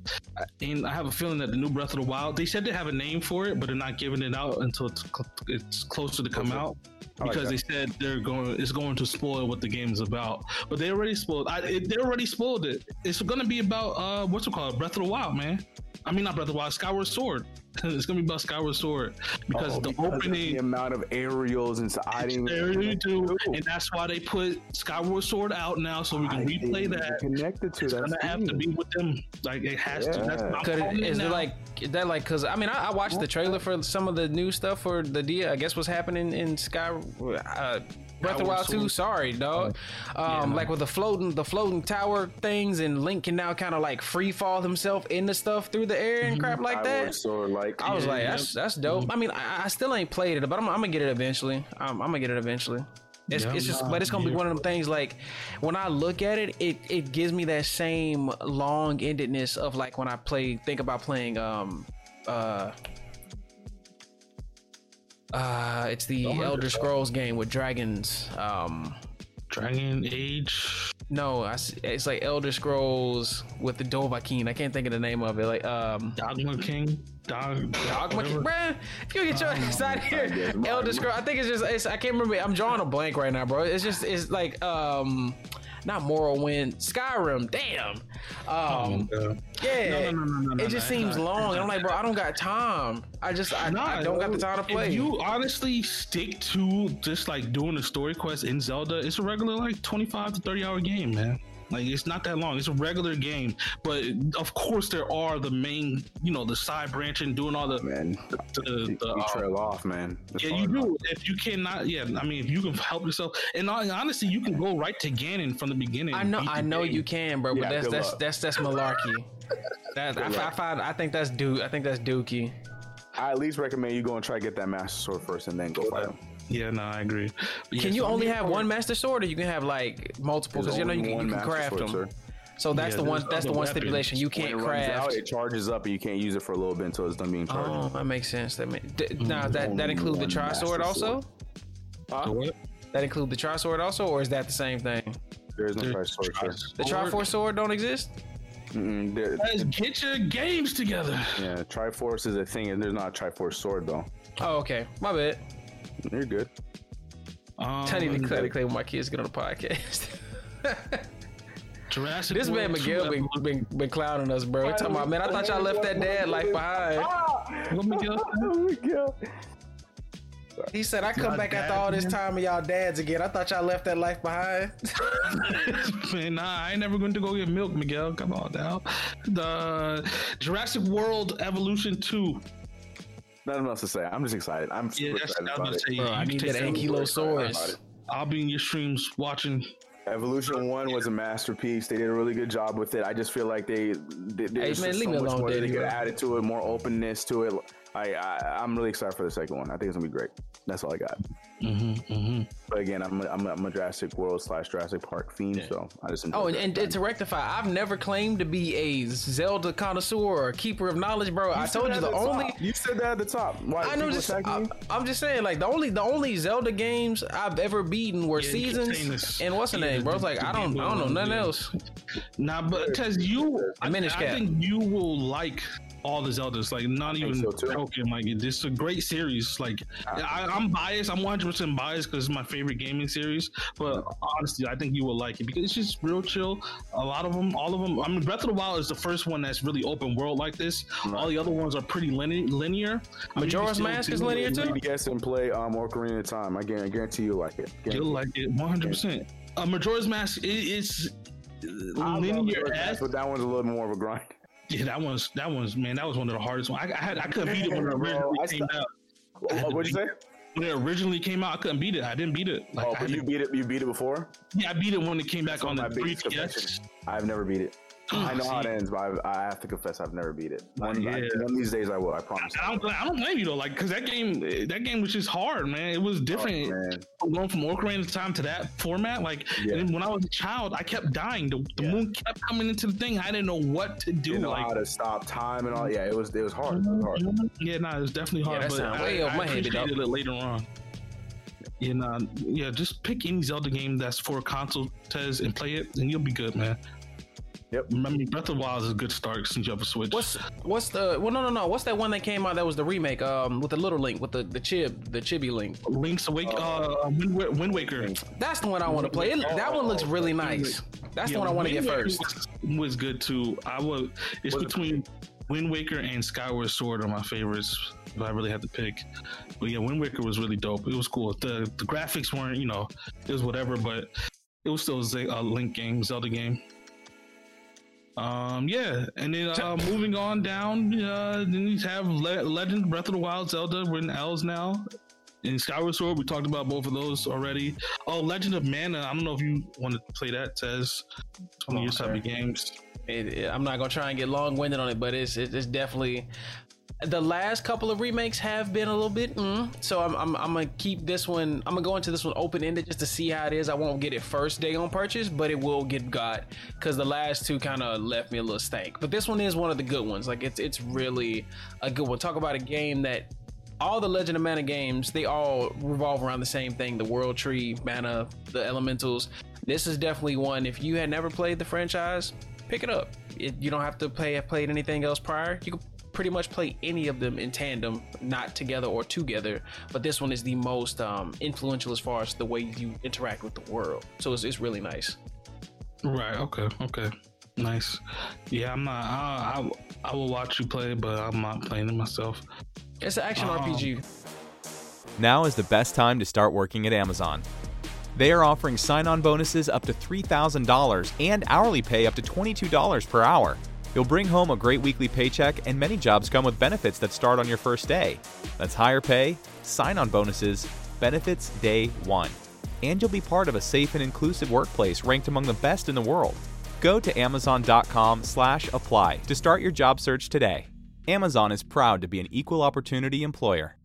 and i have a feeling that the new breath of the wild they said they have a name for it but they're not giving it out until it's, cl- it's closer to come out. Like because that. they said they're going it's going to spoil what the game is about. But they already spoiled I, it, they already spoiled it. It's going to be about uh what's it called? Breath of the wild man. I mean, not Breath of the Wild, Skyward Sword. It's gonna be about Skyward Sword because Oh, the because of opening. the amount of aerials and so I didn't There you do, and that's why they put Skyward Sword out now, so we can didn't replay even that. Connected to It's that. gonna have to be with them. Like it has to. That's, Yeah. I'm Could calling it, it is it like is that like because I mean I, I watched the trailer for some of the new stuff for the dia I guess what's happening in Sky uh, Breath of the Wild 2 Sword. sorry dog um no. like with the floating the floating tower things and Link can now kind of like free fall himself into stuff through the air and crap like that Sword, like I was Yeah, like that's that's dope I mean I, I still ain't played it but I'm, I'm gonna get it eventually I'm, I'm gonna get it eventually It's, Yeah, it's just, nah, but it's gonna be one of them things. Like when I look at it, it it gives me that same long endedness of like when I play. Think about playing. Um, uh, uh, it's the Elder Scrolls game with dragons. Um, Dragon Age. no, I it's like Elder Scrolls with the Dovahkiin. I can't think of the name of it. Like um, Dogma King. Dog. Dogma whatever. Bruh, if you get your ass out here, Elder Scrolls. I think it's just. It's, I can't remember. I'm drawing a blank right now, bro. It's just. It's like um, not Morrowind, Skyrim. Damn. Um, Uh, yeah. No, no, no, no, no, it just no, seems no, long. no, I'm like, bro, I don't got time. I just. I, I don't got the time to play. If you honestly stick to just like doing the story quest in Zelda, it's a regular like 25 to 30 hour game, man. Like it's not that long. It's a regular game, but of course there are the main, you know, the side branching, doing all the, Man, the, the, the, you uh, trail off, man. It's yeah, you hard. do. If you cannot, yeah, I mean, if you can help yourself, and honestly, you can go right to Ganon from the beginning. I know, I know game. you can, bro. But Yeah, that's good that's, that's that's malarkey. That I, I find. I think that's Duke. I think that's Dookie. I at least recommend you go and try to get that master sword first, and then go fight him. Yeah, no, I agree. But yeah, Can you so only have one master sword, or you can have like multiple? Because you know you can, you can craft sword, them. sir. So that's Yeah, the one. That's the one weapons. stipulation. You can't it runs out, craft. it charges up, and you can't use it for a little bit until it's done being oh, charged. Oh, that makes sense. That make, d- mm-hmm. now that that include the one tri sword also. sword. The what? That include the tri sword also, or is that the same thing? There is no The price sword. The Triforce sword don't exist. Guys, get your games together. yeah, Triforce is a thing, and there's not a Triforce sword though. Oh, okay. My bad. You're good. Um, I need to cut it clear when my kids get on the podcast. Jurassic this man World 2 Miguel been, been been clowning us, bro. He talking about man. I thought y'all left that dad life behind. What Miguel said? He said I come My back after all this man. time of y'all dads again. I thought y'all left that life behind. Man, nah, I ain't never going to go get milk, Miguel. Come on now. The Jurassic World Evolution 2. Nothing else to say. I'm just excited. I'm Yeah, super that's excited I about was it. gonna say. Bro, I you need take that that- Ankylosaurus. I'll be in your streams watching. Evolution One was a masterpiece. They did a really good job with it. I just feel like they, they there's man, so leave me much alone, more that they could bro. add to it, more openness to it. I, I I'm really excited for the second one. I think it's gonna be great. That's all I got. Mm-hmm, mm-hmm. But again, I'm a, I'm a, I'm a Jurassic World slash Jurassic Park fiend, so I just Oh, and, that. and, and to rectify, I've never claimed to be a Zelda connoisseur or keeper of knowledge, bro. I told you the at top. only. you said that at the top. Why? I know just, I, I'm just saying, like the only the only Zelda games I've ever beaten were Yeah, you keep saying seasons and what's the Yeah, name, bro? It's like I don't I don't know nothing yeah. else. Nah, but because you, I, Minish I think you will like all the Zeldas. Like, not even so, too. joking. Like, it's a great series. Like, I, I'm biased. I'm 100 percent biased because it's my favorite gaming series. But honestly, I think you will like it because it's just real chill. A lot of them, all of them. I mean, Breath of the Wild is the first one that's really open world like this. All the other ones are pretty line- linear. I mean, Majora's still Mask is linear too. 3DS and play um, Ocarina of Time. I guarantee, I guarantee you like it. You'll like it 100. percent uh, Majora's Mask. It, it's I love linear Majora's Mask, but that one's a little more of a grind. Yeah, that one's that one's man, that was one of the hardest ones. I, I had I couldn't beat it when it originally came out. Oh, what'd you say? When it originally came out, I couldn't beat it. I didn't beat it. Like Oh, but you beat it. You beat it before. yeah, I beat it when it came back on the my biggest 3DS. I've never beat it. I know how it ends, but I, I have to confess I've never beat it. One, Yeah. I, one of these days I will. I promise. I don't, I don't blame you though, like because that game, that game was just hard, man. It was oh, different. Oh. Going from Ocarina of Time to that format, like Yeah. and when I was a child, I kept dying. The, the moon kept coming into the thing. I didn't know what to do. You know like, how to stop time and all. Yeah, it was it was hard. It was hard. Yeah, no, it was definitely hard. that but sound I, I my appreciated dog. it later on. You know, yeah, just pick any Zelda game that's for console, Tez, and play it, and you'll be good, man. Yep. Remember, Breath of the Wild is a good start since you have a Switch. What's what's the well no no no what's that one that came out that was the remake um with the little link with the the chib the chibi link Link's Awake, uh, Wind, Wind Waker. that's the one I want to play it, that one looks really nice that's the one I want to get first Was, was good too. I would. It's between Wind Waker and Skyward Sword are my favorites. If I really had to pick, but yeah, Wind Waker was really dope. It was cool. The the graphics weren't, you know, it was whatever, but it was still a Link game, Zelda game. Um, yeah, and then uh, moving on down, uh, then you have Le- Legend, Breath of the Wild, Zelda. We're in L's now. In Skyward Sword, we talked about both of those already. Oh, Legend of Mana. I don't know if you want to play that, Tez. It's one of your type of games. It- it- I'm not gonna try and get long winded on it but it's it, it's definitely the last couple of remakes have been a little bit mm, so I'm, I'm, I'm gonna keep this one i'm gonna go into this one open-ended just to see how it is. I won't get it first day on purchase but it will get got because the last two kind of left me a little stank. But this one is one of the good ones. Like it's it's really a good one. Talk about a game that all the legend of mana games they all revolve around the same thing the world tree mana the elementals. This is definitely one if you had never played the franchise pick it up. It, you don't have to play have played anything else prior. You can pretty much play any of them in tandem, not together or together. But this one is the most um, influential as far as the way you interact with the world. So it's, it's really nice. Right. Okay. Okay. Nice. Yeah, I'm not. I, I, I will watch you play, but I'm not playing it myself. It's an action Um, RPG. Now is the best time to start working at Amazon. They are offering sign on bonuses up to $3,000 and hourly pay up to $22 per hour. You'll bring home a great weekly paycheck, and many jobs come with benefits that start on your first day. That's higher pay, sign on bonuses, benefits day one. And you'll be part of a safe and inclusive workplace ranked among the best in the world. Go to amazon.com slash apply to start your job search today. Amazon is proud to be an equal opportunity employer.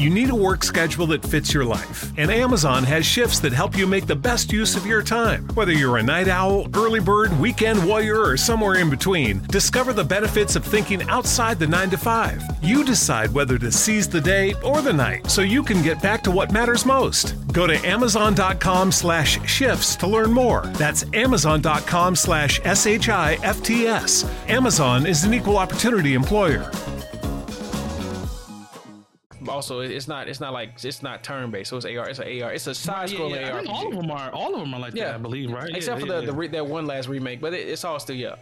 You need a work schedule that fits your life, and Amazon has shifts that help you make the best use of your time. Whether you're a night owl, early bird, weekend warrior, or somewhere in between, discover the benefits of thinking outside the 9 to 5. You decide whether to seize the day or the night so you can get back to what matters most. Go to amazon.com slash shifts to learn more. That's amazon.com slash S-H-I-F-T-S. Amazon is an equal opportunity employer. Also, it's not it's not like it's not turn based. So it's AR. It's an AR. It's a side scrolling yeah, I AR. all of them are. All of them are like that, I believe, right? Except Yeah, for yeah, the, yeah. the re- that one last remake, but it, it's all still yeah,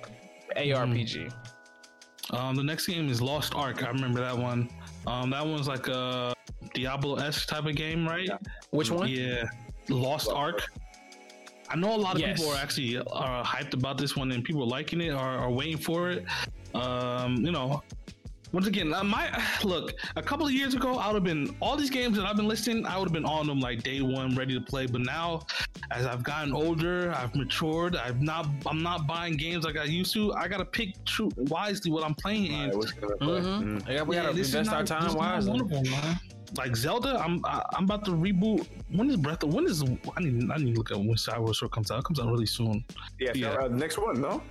ARPG. Um, the next game is Lost Ark. I remember that one. Um, that one's like a Diablo esque type of game, right? Which one? Yeah, Lost Ark. I know a lot of Yes. people are actually are hyped about this one, and people are liking it or are waiting for it. Um, you know, once again, uh, my look. A couple of years ago, I would have been all these games that I've been listing. I would have been on them like day one, ready to play. But now, as I've gotten older, I've matured. I've not. I'm not buying games like I used to. I gotta pick true, wisely what I'm playing. And right, what's gonna play? Mhm. Mm. Yeah, we yeah, gotta this invest our time wisely. one of them, man. Like Zelda, I'm I, I'm about to reboot. When is Breath of? When is I need I need to look at when Skyward Sword comes out. It comes out really soon. Yeah, Yeah. Uh, next one, no?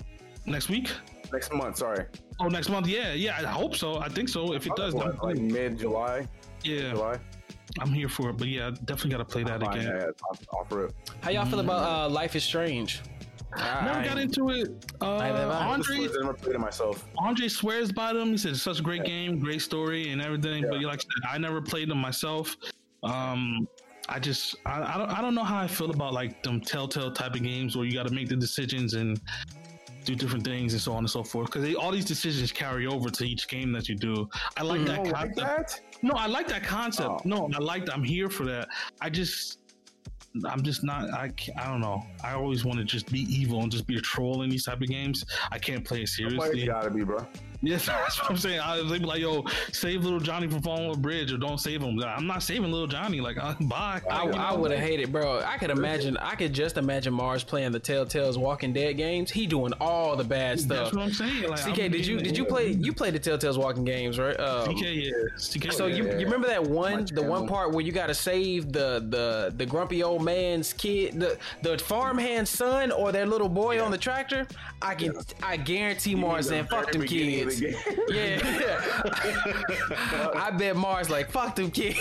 Next week? Next month, sorry. Oh, next month? Yeah, yeah. I hope so. I think so. If it does, What, then like mid July. yeah, July. I'm here for it. But yeah, definitely got to play that Fine, again. yeah, I'll offer it. How y'all feel about uh, Life is Strange? Never got into it. Uh, Neither have I. Andre, I've never played it myself. Andre swears by them. He says it's such a great game, great story, and everything. But like I said, I never played them myself. Um, I just I, I don't I don't know how I feel about like them telltale type of games where you got to make the decisions and do different things and so on and so forth because all these decisions carry over to each game that you do. I like mm. that Oh, concept. like that? No, I like that concept. Oh. No, I like. I'm here for that. I just, I'm just not. I I don't know. I always want to just be evil and just be a troll in these type of games. I can't play it seriously. gotta be, bro. Yes, that's what I'm saying. I was like, yo, save little Johnny from falling off a bridge or don't save him. I'm not saving little Johnny. Like, uh, bye. I, You know? I would have hated, bro. I could imagine. I could just imagine Mars playing the Telltale's Walking Dead games. He doing all the bad stuff. That's what I'm saying. Like, CK, I'm did you did you play you played the Telltale's Walking games, right? Um, CK, yeah. CK, So you, Yeah. you remember that one the one part where you got to save the the the grumpy old man's kid the the farmhand's son or their little boy on the tractor? I can I guarantee Mars saying fuck them kids. Yeah, I bet Mars like fuck them kids.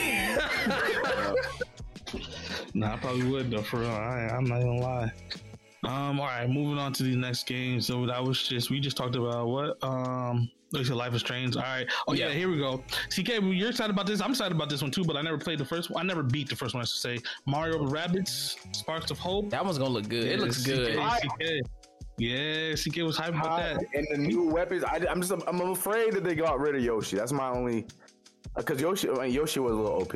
Nah, I probably would though. For real, I, I'm not gonna lie. Um, all right, moving on to the next game. So that was just we just talked about what um. looks Like Life is Strange. All right. Oh yeah. Yeah. here we go. CK, you're excited about this. I'm excited about this one too, but I never played the first one. I never beat the first one. I should say Mario Rabbids, Sparks of Hope. that one's gonna look good. It looks good. CK, CK. Yeah, CK was hyped about that. And the new weapons, I, am just I'm afraid that they got rid of Yoshi. That's my only because Yoshi Yoshi was a little OP.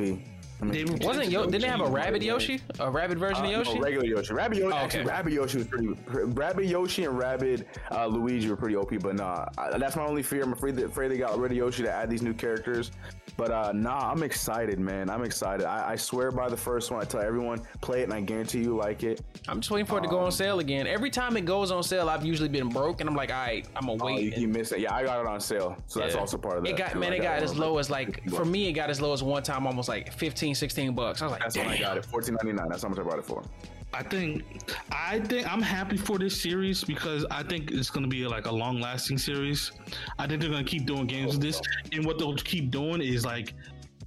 Were- Wasn't Yo? Didn't they have a rabbit Yoshi? A rabbit version Uh, of Yoshi? no, regular Yoshi. Rabbit Yoshi. Oh, okay. Actually, Rabbit Yoshi was pretty. Rabbit Yoshi and Rabbit uh, Luigi were pretty OP, but nah, I, that's my only fear. I'm afraid that afraid they got rid of Yoshi to add these new characters. But uh, nah, I'm excited, man. I'm excited. I, I swear by the first one. I tell everyone play it, and I guarantee you like it. I'm just waiting for it to go on sale again. Every time it goes on sale, I've usually been broke, and I'm like, all right, I'm gonna Oh, wait. you, you missed it. Yeah, I got it on sale, so that's also part of that. It got too. man, it got it as low as like for me, it got as low as one time, almost like 15, 16 bucks. I was like, That's damn. when I got it. Fourteen ninety nine. That's how much I bought it for. I think, I think I'm happy for this series because I think it's going to be like a long lasting series. I think they're going to keep doing games with this, and what they'll keep doing is like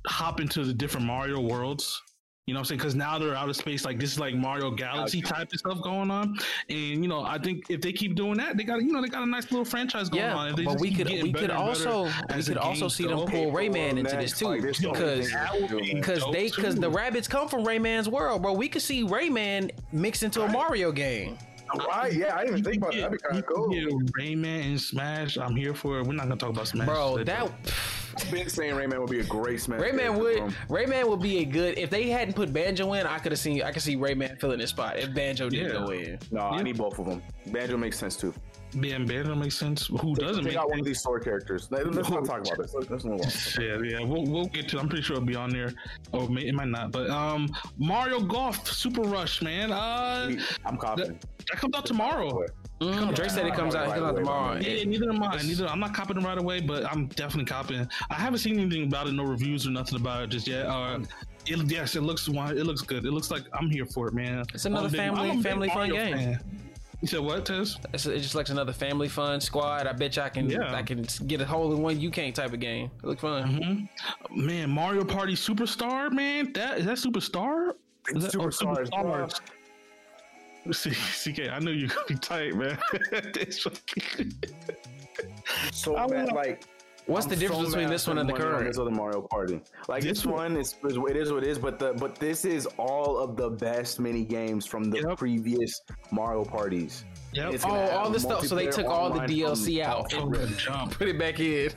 hop into the different Mario worlds. You know what I'm saying? Because now they're out of space. Like this is like Mario Galaxy type of stuff going on, and you know I think if they keep doing that, they got you know they got a nice little franchise going on. Yeah, If they but we could we could also we could also see them pull Rayman into this too like, there's so many because things That would be because they because the Rabbids come from Rayman's world, bro. We could see Rayman mixed into a Mario game. Right? Yeah, I didn't even think about that. Yeah, That'd be kind of cool. can Rayman and Smash. I'm here for it. We're not gonna talk about Smash, Bro, today, that I've been saying Rayman would be a great Smash. Rayman would for. Rayman would be a good if they hadn't put Banjo in. I could have seen I could see Rayman filling his spot if Banjo didn't Yeah. go in. No, I need both of them. Banjo makes sense too. Yeah, Banjo makes sense. Who doesn't Take make out one of these sword characters. Let- Let's not talk about this. Let's, let's move on. Yeah, yeah, we'll, we'll get to. I'm pretty sure it'll be on there, or may, it might not. But um, Mario Golf Super Rush, man. Uh, I'm confident. that comes out tomorrow. Mm, Drake said it comes out, it comes out tomorrow. Yeah, neither am I. Neither I'm not copying it right away, but I'm definitely copying. I haven't seen anything about it, no reviews or nothing about it just yet. Uh, it, yes, it looks it looks good. It looks like I'm here for it, man. It's another I'm big- family- big family fun game. fan. You said what, Tess? It's, it's just like another family fun squad. I bet you I can Yeah. I can get a hold of one you can't type of game. It looks fun. Man, Mario Party Superstar, man. That is that Superstar? Is that, or Superstars, bro. Superstars? See, CK, I knew you could be tight, man. So I bad, wanna- like. What's I'm the difference so between this one and the spent money on current? This other Mario Party, like This this one is, is it is what it is, but the but this is all of the best mini games from the Yep. previous Mario parties. Yep. Oh, all have the stuff. So they took all the online DLC from- out. From the jump. Put it back in.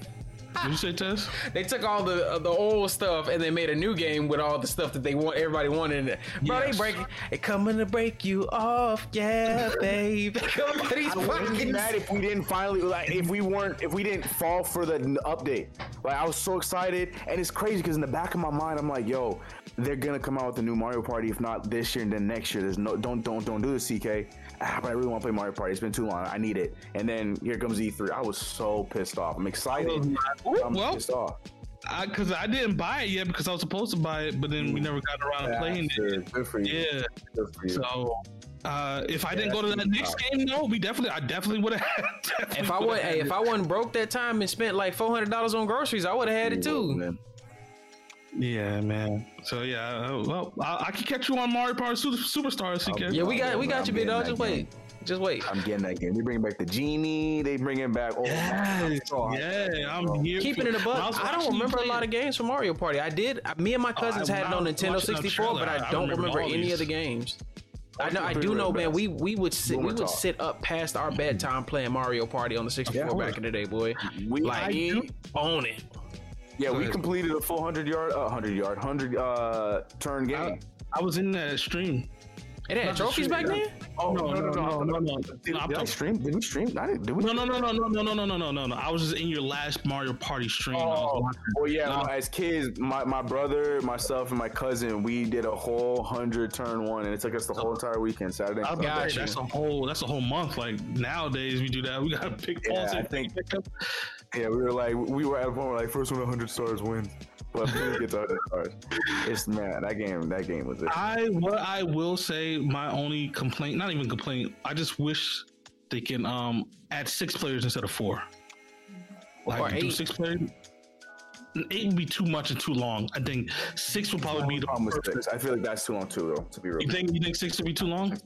Did you say Tess? They took all the uh, the old stuff and they made a new game with all the stuff that they want everybody wanted in it. Bro, Yes. they break it coming to break you off, yeah, babe. Come on, these I wouldn't be fucking- mad if we didn't finally like if we weren't if we didn't fall for the update. Like I was so excited, and it's crazy because in the back of my mind, I'm like, yo, they're gonna come out with a new Mario Party. If not this year, and then next year. There's no don't don't don't do this, CK. Ah, but I really want to play Mario Party. It's been too long. I need it. And then here comes E3. I was so pissed off. I'm excited. I'm Well, pissed off. because I, didn't buy it yet because I was supposed to buy it, but then we never got around to playing it. Good for you. Yeah. Good for you. So uh, if I didn't go to that's that next tough. game, no, we definitely, I definitely would have. If I would, hey, if I wasn't broke that time and spent like four hundred dollars on groceries, I would have had it too. Man. Yeah, man. So yeah, uh, well, I, I can catch you on Mario Party Super, Superstar. CK. Yeah, we got we got you, big dog. I'm Just getting wait, just wait. I'm getting that game. They bring back the genie. They bring it back. Oh, Yes, oh, yeah, I'm here. Keep it in the When buck. I don't watching you remember a lot of games from Mario Party. I did. I- Me and my cousins I- had it on Nintendo 64, but I I don't remember remember all any of the games. I know. I do know, man. We we would sit we would talk. sit up past our bedtime playing Mario Party on the 64 Yeah. back in the day, boy. We, Like I do- own it. Yeah, we completed a full hundred yard, uh, hundred yard, hundred uh, turn game. I, I was in that stream. It had trophies back then. oh no, no, no, no, no. Did, did I stream? Did we stream? Didn't. We? No, no, no, no, no, no, no, no, no, no, no. I was just in your last Mario Party stream. Oh, well, yeah. As kids, my, my brother, myself, and my cousin, we did a whole hundred turn one, and it took us the whole entire weekend, Saturday. I was Sunday. about to Got you. that's a whole that's a whole month. Like nowadays we do that. We gotta pick Yeah, I think- up. Yeah, we were like, we were at a point where like first one hundred stars wins, but we get to hundred stars. It's man, that game, that game was it. I what I will say, my only complaint, not even complaint, I just wish they can um add six players instead of four. Like Or do eight. six players. Eight would be too much and too long. I think six would probably be the problem with perfect. six. I feel like that's too long too, though. To be real, You think you think six would be too long?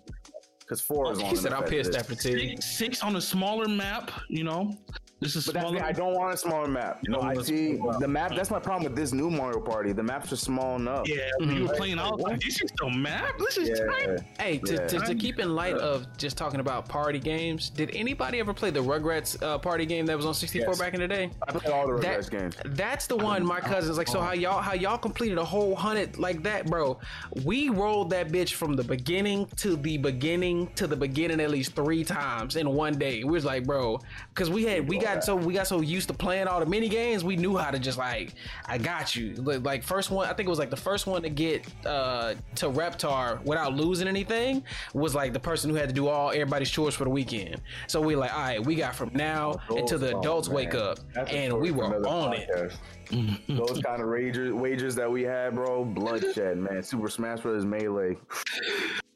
because four is long. He said I'm as pissed it is. after two. Six, six on a smaller map, you know. This is But that's smaller. the, I don't want a smaller map. You know, I see the map. That's my problem with this new Mario Party. The maps are small enough. yeah, when you were playing, I was like, "This is the map. This is Yeah. tiny." Hey, to, Yeah. to, to keep in light of just talking about party games, did anybody ever play the Rugrats uh, party game that was on 64 Yes. back in the day? I play all the That- Rugrats games. That's the one my cousins like. So how y'all how y'all completed a whole hundred like that, bro? We rolled that bitch from the beginning to the beginning to the beginning at least three times in one day. We was like, bro, because we had we got so we got so used to playing all the mini games, we knew how to just like, I got you. Like, like first one, I think it was like the first one to get uh to Reptar without losing anything was like the person who had to do all everybody's chores for the weekend. So we like, all right, we got from now until the oh, adults wake up, That's and we were on it. Podcast. Those kind of wagers, wagers that we had, bro, bloodshed, man. Super Smash Bros. Melee.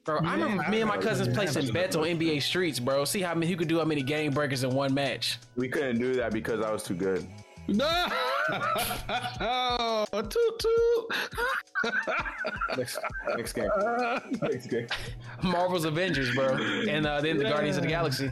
Bro, I remember me and my cousins placing bets on NBA streets, bro. See how many who could do how many game breakers in one match. We couldn't do that because I was too good. No, toot toot. Next, next game. Next game. Marvel's Avengers, bro, and uh, then the Guardians of the Galaxy.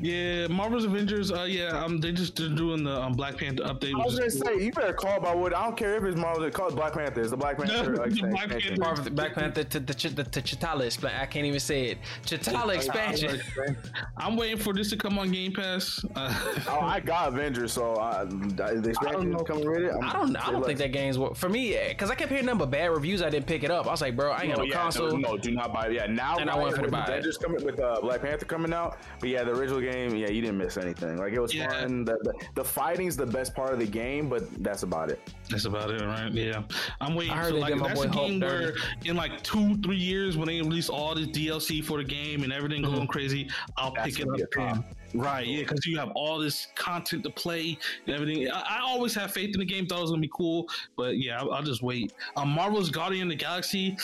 Yeah, Marvel's Avengers. Uh, yeah, um, they just they're doing the um, Black Panther update. I was which gonna cool. say you better call about what I don't care if it's Marvel. Call it Black Panther. It's the Black Panther. The like, Black. Panther. Marvel, Black Panther to the to, the, to Chitala expansion. I can't even say it. Chitala expansion. I'm waiting for this to come on Game Pass. Uh, Oh, I got Avengers, so I, the expansion know. is coming with it. I'm- I don't. I don't think that game's what for me because I kept hearing nothing but bad reviews. I didn't pick it up. I was like, bro, I ain't got Oh, no yeah, console. No, no, do not buy it. Yeah, now And I buy went it for the with buy it. Avengers coming with uh, Black Panther coming out. But yeah, the original game, yeah, you didn't miss anything. Like it was Yeah. fun. The, the the fighting's the best part of the game, but that's about it. that's about it, right? Yeah, I'm waiting. I heard So they like, that's boy a Hulk game where dirty. in like two, three years when they release all this DLC for the game and everything going crazy, I'll That's pick it up. be a top. then. Right, yeah, because you have all this content to play and everything. I, I always have faith in the game. Thought it was gonna be cool, but yeah, I'll, I'll just wait. Um, Marvel's Guardian of the Galaxy.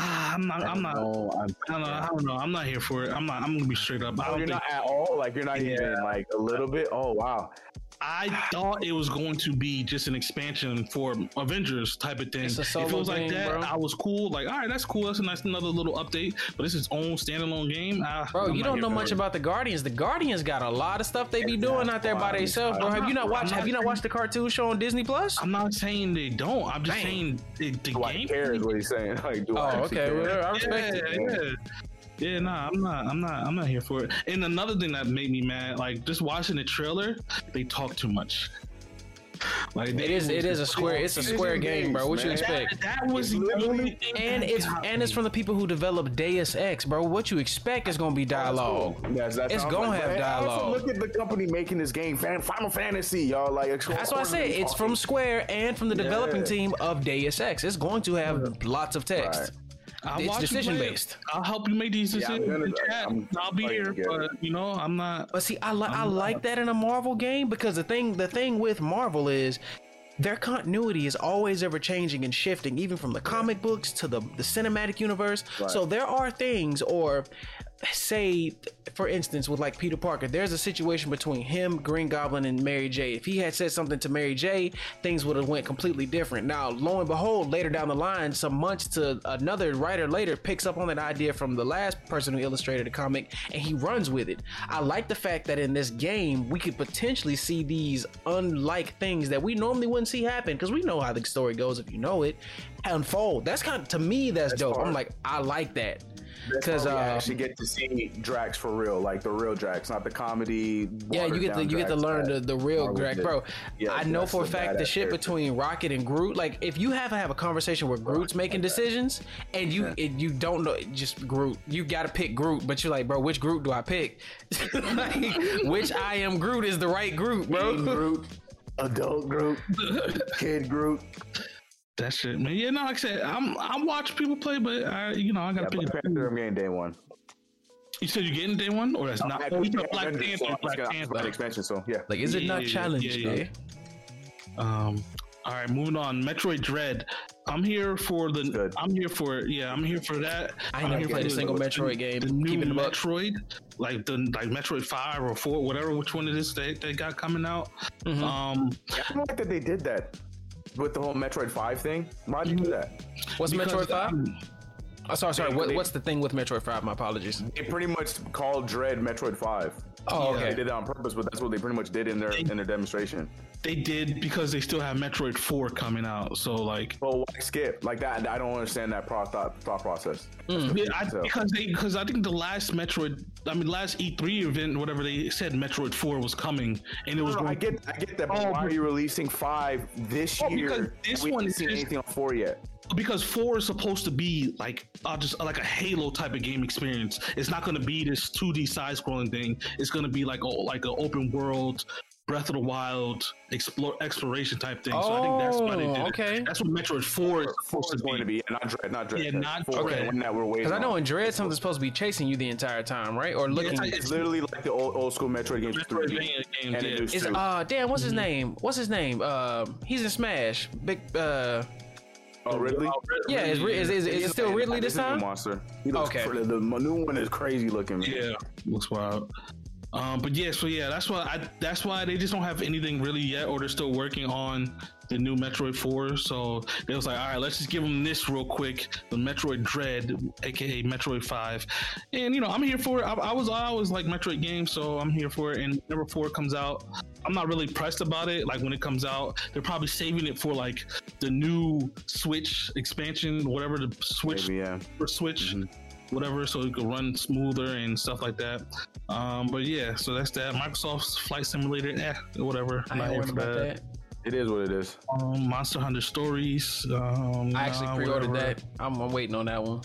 Ah, I'm not. I'm not. No, I'm, I don't know. I don't know. I'm not here for it. I'm not. I'm gonna be straight up. I Oh, don't you're think. not at all. Like you're not even like a little bit. Oh wow. I thought it was going to be just an expansion for Avengers type of thing. It's a if it was like game, that, bro. I was cool. Like, all right, that's cool. That's a nice another little update. But it's its own standalone game. Ah, Bro, I'm you don't know much it. about the Guardians. The Guardians got a lot of stuff they be doing out there by themselves, bro. Have you not watched? not Have you not watched the cartoon show on Disney Plus? I'm not saying they don't. I'm just Damn. saying the, the Do I game. care is what he's saying. Like, do I Oh, actually okay. care? Well, I Yeah, respect it. yeah. Yeah, nah, I'm not. I'm not. I'm not here for it. And another thing that made me mad, like just watching the trailer, they talk too much. Like It is. It is a square. It's a square game, bro. What you expect? That, that was the only thing And it's and it's from the people who developed Deus Ex, bro. What you expect is gonna be dialogue. Yes, that It's gonna like- have and Also, dialogue. look at the company making this game, Final Fantasy, y'all. Like, That's why I say it's from Square and from the developing Yeah. team of Deus Ex. It's going to have lots of text. Right. I'll It's watch decision based. I'll help you make these Yeah, I'm decisions gonna- in chat. I'm I'll be probably here, but you know, I'm not. But see, I li- I like that in a Marvel game because the thing the thing with Marvel is their continuity is always ever changing and shifting, even from the comic books to the the cinematic universe. So there are things, or say, for instance, with like Peter Parker, there's a situation between him, Green Goblin, and Mary J. If he had said something to Mary J, things would have went completely different. Now, lo and behold, later down the line, some months to another writer later picks up on that idea from the last person who illustrated the comic, and he runs with it. I like the fact that in this game we could potentially see these unlike things that we normally wouldn't see happen because we know how the story goes if you know it unfold. That's kind of to me that's, dope. I'm like I like that because uh, actually get to see Drax for real, like the real Drax, not the comedy. Yeah, you get to watered-down you get to learn the, the real Greg, bro. Yeah, I know for a fact the shit character. between Rocket and Groot. Like, if you have to have a conversation where Groot's making decisions and you it, you don't know just Groot, you got to pick Groot. But you're like, bro, which Groot do I pick? like, which I am Groot is the right Groot, bro. Groot, adult Groot, kid Groot. That shit, man. Yeah, no, like I said, I'm I watch people play, but I, you know, I gotta Yeah, pick. Black it. Panther, I'm getting day one. You said you're getting day one, or that's not? I- you yeah, said Black Avengers, so Panther, Black gonna- Panther. an expansion, so yeah. Like, is it Yeah, not yeah, challenged? yeah, yeah. Um. All right, moving on. Metroid Dread. I'm here for the. good. I'm here for yeah. I'm here for that. I ain't I'm never here played a for single the- Metroid game. The new Keeping the. Metroid, like the like Metroid Five or Four, whatever which one it is they, they got coming out. Mm-hmm. Um, I don't like that they did that with the whole Metroid Five thing. Why'd you do that? What's because, Metroid Five? um, Oh, sorry, sorry. They- What, they- what's the thing with Metroid Five? My apologies. They pretty much called Dread Metroid Five. Oh, okay. They did that on purpose, but that's what they pretty much did in their in their demonstration. They did because they still have Metroid Four coming out. So like, Well, why skip like that? I don't understand that pro- thought, thought process. Mm. yeah, I, So- because they because I think the last Metroid, I mean, last E3 event, whatever they said, Metroid Four was coming, and it was. No, no, I going- get, I get that. But oh, why are you releasing five this Oh, because year? this we one haven't is seen just- anything on four yet. Because four is supposed to be like uh, just like a Halo type of game experience. It's not going to be this 2D side scrolling thing. It's going to be like a, like an open world, Breath of the Wild, explore exploration type thing. so I think that's why they did Oh, it. okay. That's what Metroid Four is Four supposed is to going be. to be, not Dread, not Dread. Yeah, not four. Dread. the one that we're waiting. Because I know in Dread something's supposed to be chasing you the entire time, right? Or looking. it's- It's literally like the old, old school Metroid games. with 3D, games, and yeah. it is is uh damn what's his name? What's his name? Uh, he's in Smash. Big uh oh, Ridley. yeah. Is is, is, is it still Ridley this is a time? Monster. He looks Okay. cra- the new one is crazy looking. Man. Yeah, looks wild. Um, but yeah, so yeah, that's why I that's why they just don't have anything really yet, or they're still working on the new Metroid Four. So they was like, all right, let's just give them this real quick, the Metroid Dread, aka Metroid Five, and you know I'm here for it. I, I was I always like Metroid games, so I'm here for it. And number Four comes out, I'm not really pressed about it. Like when it comes out, they're probably saving it for like the new Switch expansion, whatever the Switch Maybe, yeah. for Switch, whatever, so it could run smoother and stuff like that. Um, but yeah, so that's that. Microsoft's Flight Simulator, eh, whatever. I ain't Not here worried for about that. It is what it is. Um, Monster Hunter Stories. Um, I actually nah, pre-ordered whatever. that. I'm, I'm waiting on that one.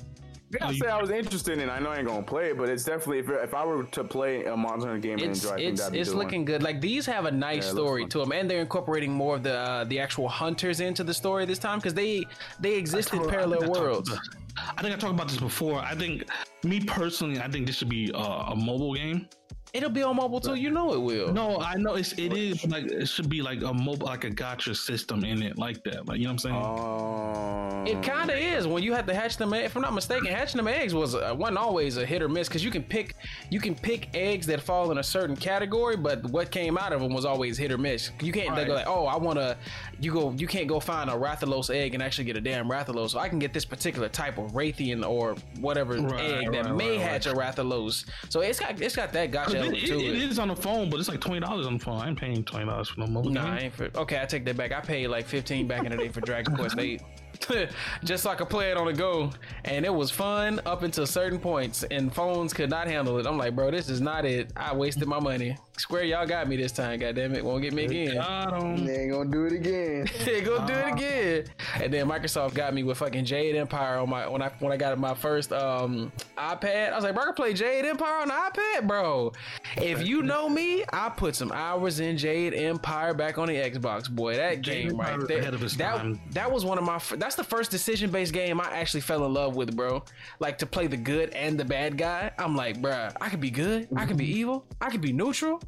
Yeah, I you- say I was interested in. it. I know I ain't gonna play it, but it's definitely if, if I were to play a Monster Hunter game and It's enjoy, it's that'd be it's the one. looking good. Like these have a nice Yeah, story to them, and they're incorporating more of the uh, the actual hunters into the story this time because they they exist in parallel think I talked worlds. I think I talked about this before. I think, me personally, I think this should be a mobile game. It'll be on mobile too. You know it will. No, I know it's it is like it should be like a mobile like a gotcha system in it like that. Like you know what I'm saying? Um, It kind of is when you have to hatch them. If I'm not mistaken, hatching them eggs was uh, wasn't always a hit or miss because you can pick you can pick eggs that fall in a certain category, but what came out of them was always hit or miss. You can't they go like, oh, I want to. You go, you can't go find a Rathalos egg and actually get a damn Rathalos. So I can get this particular type of Rathian or whatever Right, egg that right, may right, hatch a Rathalos. So it's got it's got that gotcha It- it- to it it. is on the phone, but it's like twenty dollars on the phone. I ain't paying twenty dollars for no mobile Nah, game. I ain't for, okay. I take that back. I paid like fifteen back in the day for Dragon Quest Eight, just so I could play it on the go, and it was fun up until certain points, and phones could not handle it. I'm like, bro, this is not it. I wasted my money. Square, y'all got me this time. God damn it, won't get me again. Got 'em. they ain't gonna do it again. Yeah, go do it again. And then Microsoft got me with fucking Jade Empire on my when I when I got my first um iPad. I was like, bro, I can play Jade Empire on the iPad, bro. If you know me, I put some hours in Jade Empire back on the Xbox, boy. That Jade game right there. ahead of that time. that was one of my. That's the first decision based game I actually fell in love with, bro. Like to play the good and the bad guy. I'm like, bro, I could be good. I could be evil. I could be neutral.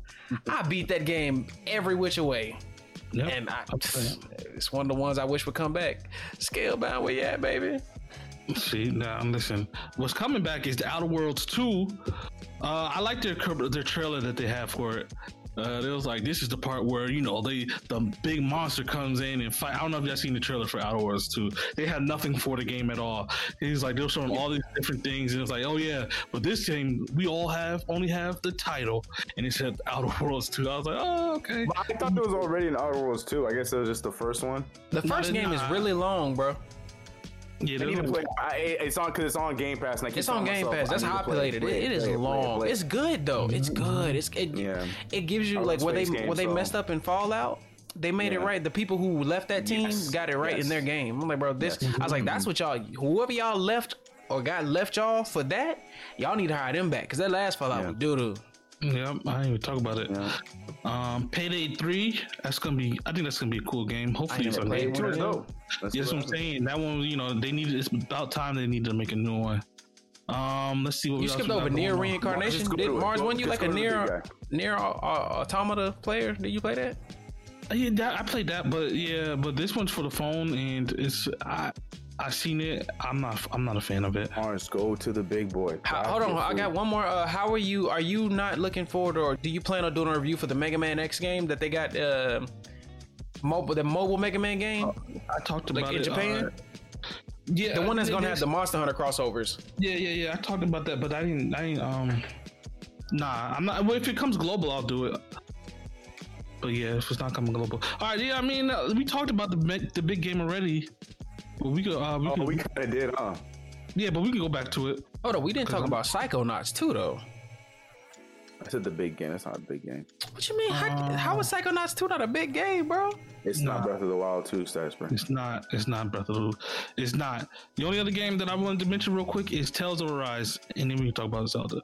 I beat that game every which way. Yep. And I, it's one of the ones I wish would come back. Scalebound, where you at, baby? See now, listen. What's coming back is the Outer Worlds two. Uh, I like their their trailer that they have for it. Uh, it was like this is the part where you know they the big monster comes in and fight. I don't know if y'all seen the trailer for Outer Worlds two. They had nothing for the game at all. He's like they're showing all these different things and it's like oh yeah, but this game we all have only have the title and it said Outer Worlds two. I was like oh okay. I thought there was already an Outer Worlds too. I guess it was just the first one. The first they're game is really long, bro. Yeah, I there's need to play. I, it's on because it's on Game Pass. And I keep It's on Game myself, Pass. That's how to I play played it. play It is play play long. play It's good though. It's mm-hmm. good. It's it. Yeah. It gives you like love where they space games, where they messed up in Fallout. They made it right. The people who left that team Yes. got it right Yes. in their game. I'm like, bro, this. I was like, that's what y'all. Whoever y'all left or got left y'all for that, y'all need to hire them back because that last Fallout Yeah. was doo doo. Yep, I didn't even talk about it. Yeah. Um, Payday Three. That's gonna be. I think that's gonna be a cool game. Hopefully, it's never on played Game one Two of is dope. That's Yes, what I'm happened. saying that one. You know, they needed. It's about time they need to make a new one. Um, let's see what You else skipped over NieR Reincarnation. Did. Mars Go- won you like a to the big near near uh, uh, automata player? Did you play that? Uh, Yeah, that, I played that, but yeah, but this one's for the phone, and it's I I seen it. I'm not I'm not a fan of it. Mars, go to the big boy. How, hold on, your I got one more. Uh, how are you? Are you not looking forward, or do you plan on doing a review for the Mega Man X game that they got? Uh, mobile, the mobile Mega Man game. I talked Like about in it. Japan? uh, Yeah, The one that's gonna have the Monster Hunter crossovers. Yeah, yeah, yeah. I talked about that, but I didn't. I didn't. Um, nah, I'm not. Well, if it comes global, I'll do it. But yeah, if it's not coming global, all right. Yeah, I mean, uh, we talked about the the big game already. But we could. Uh, we Oh, could. we kind of did, huh? yeah, but we can go back to it. Hold on, we didn't talk about Psychonauts too, though. I said the big game. That's not a big game. What you mean? how, how is Psychonauts 2 not a big game, bro? It's not Breath of the Wild 2, Stasper. It's not. It's not Breath of the. It's not. The only other game that I wanted to mention real quick is Tales of Arise, and then we can talk about Zelda.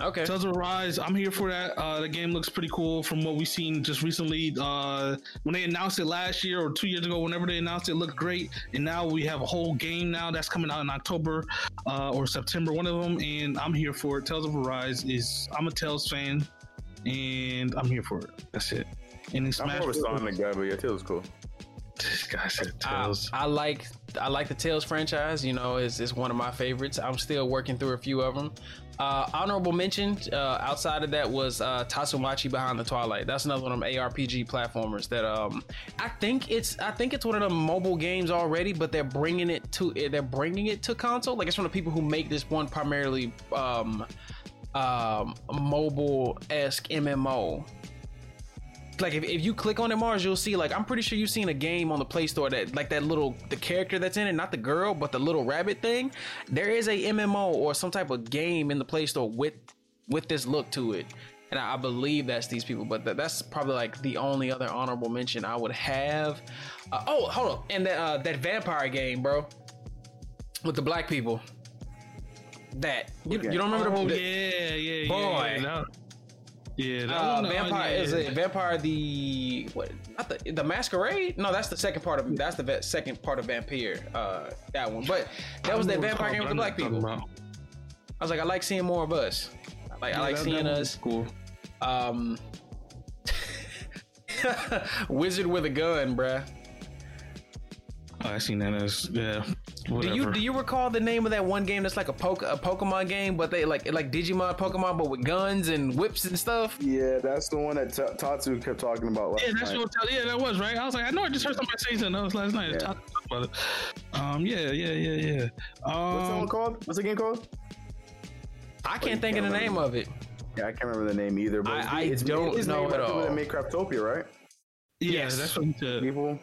Okay. Tales of Arise, I'm here for that. Uh, the game looks pretty cool from what we've seen just recently. Uh, when they announced it last year or two years ago, whenever they announced it, it looked great. And now we have a whole game now that's coming out in October uh, or September, one of them. And I'm here for it. Tales of Arise is, I'm a Tales fan, and I'm here for it. That's it. And it's I'm Smash more of a Sonic guy, but yeah, Tails cool. This guy said I, Tales. I like I like the Tales franchise. You know, it's, it's one of my favorites. I'm still working through a few of them. Uh, honorable mention uh, outside of that was uh, Tasomachi Behind the Twilight. That's another one of them ARPG platformers that um, I think it's I think it's one of the mobile games already, but they're bringing it to they're bringing it to console. Like it's from the people who make this one primarily um, um, mobile esque MMO like if, if you click on it mars you'll see like i'm pretty sure you've seen a game on the play store that like that little the character that's in it not the girl but the little rabbit thing. There is a mmo or some type of game in the play store with with this look to it. And i, I believe that's these people but that, that's probably like the only other honorable mention i would have. Uh, oh hold on and that, uh, that vampire game bro with the black people. That. You, you don't remember Oh the, yeah, yeah, yeah. Boy. Yeah, that, yeah, uh, one, vampire yeah. is it vampire the what not the the masquerade? No that's the second part of that's the second part of vampire uh that one. But that was that vampire game with the black people. I was like i like seeing more of us. Like i like that- seeing that us. Cool. um wizard with a gun bruh I seen that as yeah. do you do you recall the name of that one game that's like a poke a Pokemon game, but they like like Digimon Pokemon, but with guns and whips and stuff? Yeah, that's the one that T- Tatsu kept talking about last Yeah, that's night. what. Yeah, that was right. I was like, I know. I just heard somebody say something. That was last night. Yeah. Talk about it. Um, yeah, yeah, yeah, yeah. What's that Um, one called? What's the game called? I can't think of the name of it. Yeah, I can't remember the name either. But I- it's- I it's, don't it's know named at all. That made Craftopia, right? yeah, Yes. that's what he said. People.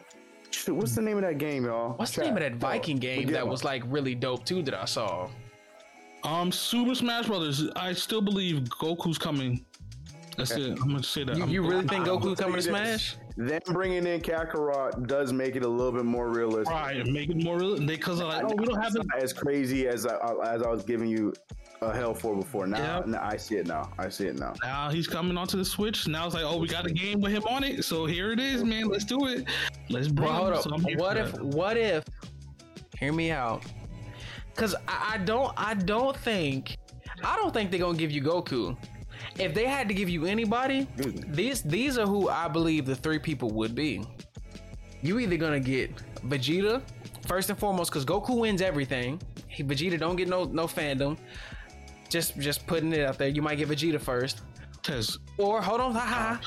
Shoot, what's the name of that game, y'all? What's the name of that Viking Oh, game that about was like really dope too that I saw? Um, Super Smash Brothers. I still believe Goku's coming. That's it. I'm gonna say that. You, you really think I'll Goku coming to. Smash? Them bringing in Kakarot does make it a little bit more realistic. Right, make it more realistic Because like, oh, we don't have It's the. not as crazy as I, as I was giving you a hell for before. Now, Yeah. now I see it now. I see it now. Now he's coming onto the Switch. Now it's like, oh, we got a game with him on it. So here it is, man. Let's do it. Let's bring Well, hold up. So what if? that. What if? Hear me out. Cause I, I don't. I don't think. I don't think they're gonna give you Goku. If they had to give you anybody, these these are who I believe the three people would be. You either gonna get Vegeta first and foremost, because Goku wins everything. He, Vegeta don't get no no fandom. Just just putting it out there. You might get Vegeta first. Or hold on, ha ha.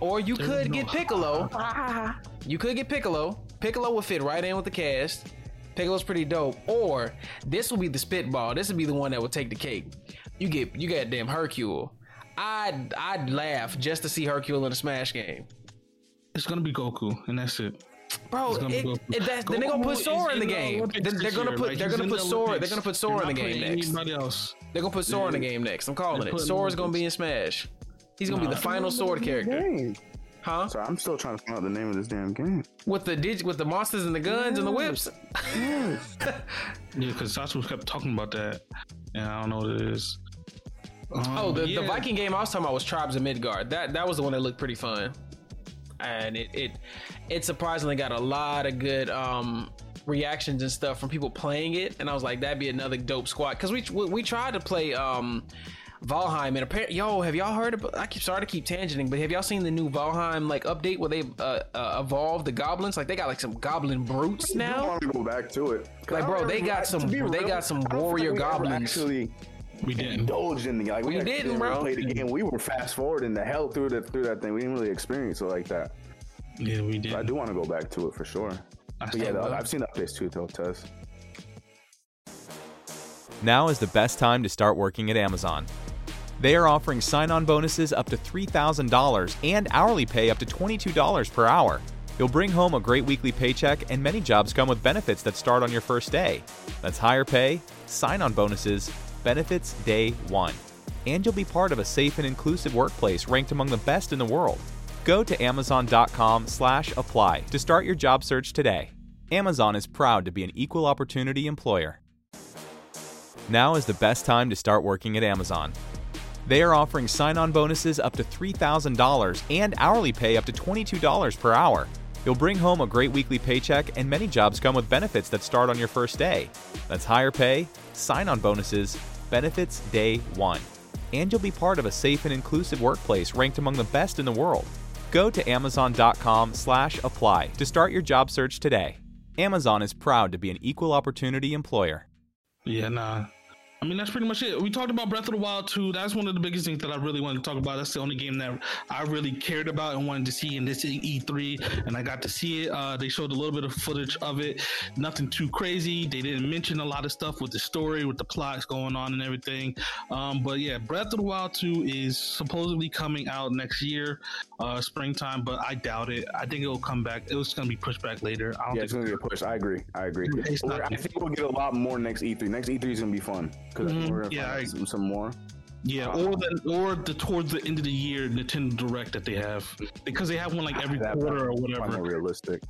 Or you could get Piccolo. You could get Piccolo. Piccolo would fit right in with the cast. Piccolo's pretty dope. Or this will be the spitball. This would be the one that would take the cake. You get you got damn Hercule. I'd I'd laugh just to see Hercule in a Smash game. it's gonna be Goku, and that's it. Bro, gonna it, Goku. it, that, then they're gonna put Goku Sora in the the game. Olympics they're gonna year. put Like, they're gonna put the Sora they're gonna put They're Sora in the game next. Anybody else? They're gonna put Sora in the game next. I'm calling They're it. putting Sora's gonna be in Smash. He's gonna be the final sword character. Game. Huh? Sorry, I'm still trying to find out the name of this damn game. With the dig- with the monsters and the guns and the whips. Yeah, because Sasuke kept talking about that, and I don't know what it is. Um, Oh, the, yeah. the Viking game I was talking about was Tribes of Midgard. That that was the one that looked pretty fun, and it it it surprisingly got a lot of good um reactions and stuff from people playing it. And I was like, that'd be another dope squad because we, we we tried to play um Valheim and apparently, yo, have y'all heard about? I keep sorry to keep tangenting, but have y'all seen the new Valheim like update where they uh, uh, evolved the goblins? Like they got like some goblin brutes now. I want to go back to it. Like, bro, they got some- they got some warrior think we ever goblins. Actually, we didn't. indulged in the like We actually didn't, bro. Play the game. We were fast forwarding the hell through the through that thing. We didn't really experience it like that. Yeah, we But I do want to go back to it for sure. I but yeah the, i've seen updates too, though, Tez. Now is the best time to start working at Amazon. They are offering sign on bonuses up to $3,000 and hourly pay up to $22 per hour. You'll bring home a great weekly paycheck, and many jobs come with benefits that start on your first day. That's higher pay, sign on bonuses, benefits day one. And you'll be part of a safe and inclusive workplace ranked among the best in the world. Go to amazon.com slash apply to start your job search today. Amazon is proud to be an equal opportunity employer. Now is the best time to start working at Amazon. They are offering sign on bonuses up to $3,000 and hourly pay up to $22 per hour. You'll bring home a great weekly paycheck, and many jobs come with benefits that start on your first day. That's higher pay, sign on bonuses, benefits day one. And you'll be part of a safe and inclusive workplace ranked among the best in the world. Go to amazon.com slash apply to start your job search today. Amazon is proud to be an equal opportunity employer. Yeah, nah. I mean, that's pretty much it. We talked about Breath of the Wild 2. That's one of the biggest things that I really wanted to talk about. That's the only game that I really cared about and wanted to see in this E3, and I got to see it. Uh, they showed a little bit of footage of it. Nothing too crazy. They didn't mention a lot of stuff with the story, with the plots going on and everything. Um, but yeah, Breath of the Wild 2 is supposedly coming out next year, uh, springtime, but I doubt it. I think it will come back. It was going to be pushed back later. I don't Yeah, it's gonna be a push. I agree. I agree. I think we'll get a lot more next E3. Next E3 is gonna be fun because Mhm. we're Yeah, I- some, some more. Yeah, or the or the towards the end of the year Nintendo Direct that they have because they have one like every That- quarter or whatever. more realistic.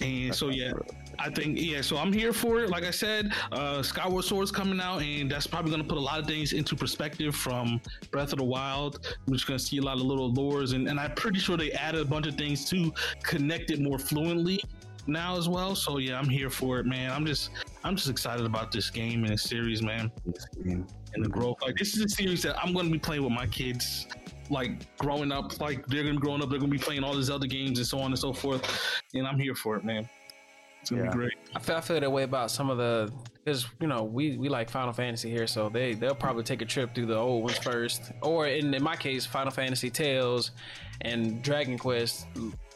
And so yeah, I think yeah. So I'm here for it. Like I said, uh, Skyward Sword's coming out, and that's probably going to put a lot of things into perspective from Breath of the Wild. We're just going to see a lot of little lures, and, and I'm pretty sure they added a bunch of things to connect it more fluently now as well. So yeah, I'm here for it, man. I'm just I'm just excited about this game and this series, man, This game. and the growth. Like this is a series that I'm going to be playing with my kids. Like growing up, like they're gonna be growing up, they're gonna be playing all these other games and so on and so forth, and I'm here for it, man. It's gonna Yeah. be great. I feel, I feel that way about some of the because you know we we like Final Fantasy here, so they they'll probably take a trip through the old ones first, or in, in my case, Final Fantasy Tales and Dragon Quest.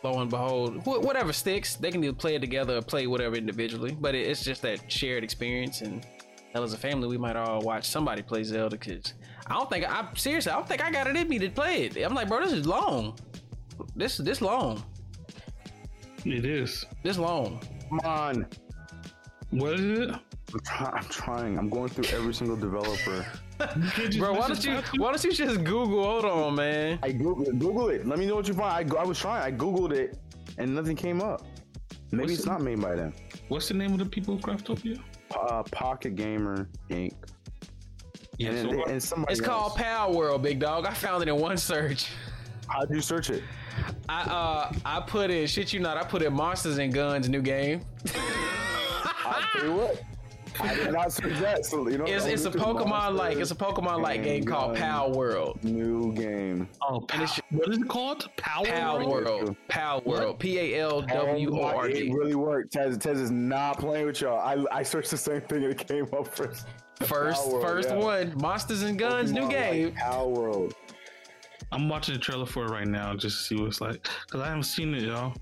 Lo and behold, wh- whatever sticks, they can either play it together or play whatever individually. But it, it's just that shared experience, and hell, as a family, we might all watch somebody play Zelda. Cause I don't think I seriously, I don't think I got it in me to play it. I'm like, bro, this is long. This this long. It is. This long. Come on. What is it? I'm, try- I'm trying. I'm going through every single developer. Bro, why don't you why don't you just Google? Hold on, man. I Google, Google it. Let me know what you find. I, I was trying. I Googled it and nothing came up. Maybe What's it's the- not made by them. What's the name of the people of Craftopia? Uh, Pocket Gamer Inc. Yeah, and, so, and somebody It's called else. Palworld, big dog. I found it in one search. How'd you search it? I uh I put in shit you not. I put in Monsters and Guns new game. I tell you what. I did not search that. So you know, It's it's a Pokemon like it's a Pokemon like and game called Guns Palworld. New game. oh, Pow- what is it called? Power. Palworld? World. Palworld. P A L W O R my- D. It really worked. Tez, Tez is not playing with y'all. I, I searched the same thing and it came up first. First Palworld, first yeah. one. Monsters and Guns new Pokemon, like, game. Palworld. I'm watching the trailer for it right now just to see what it's like because I haven't seen it, y'all.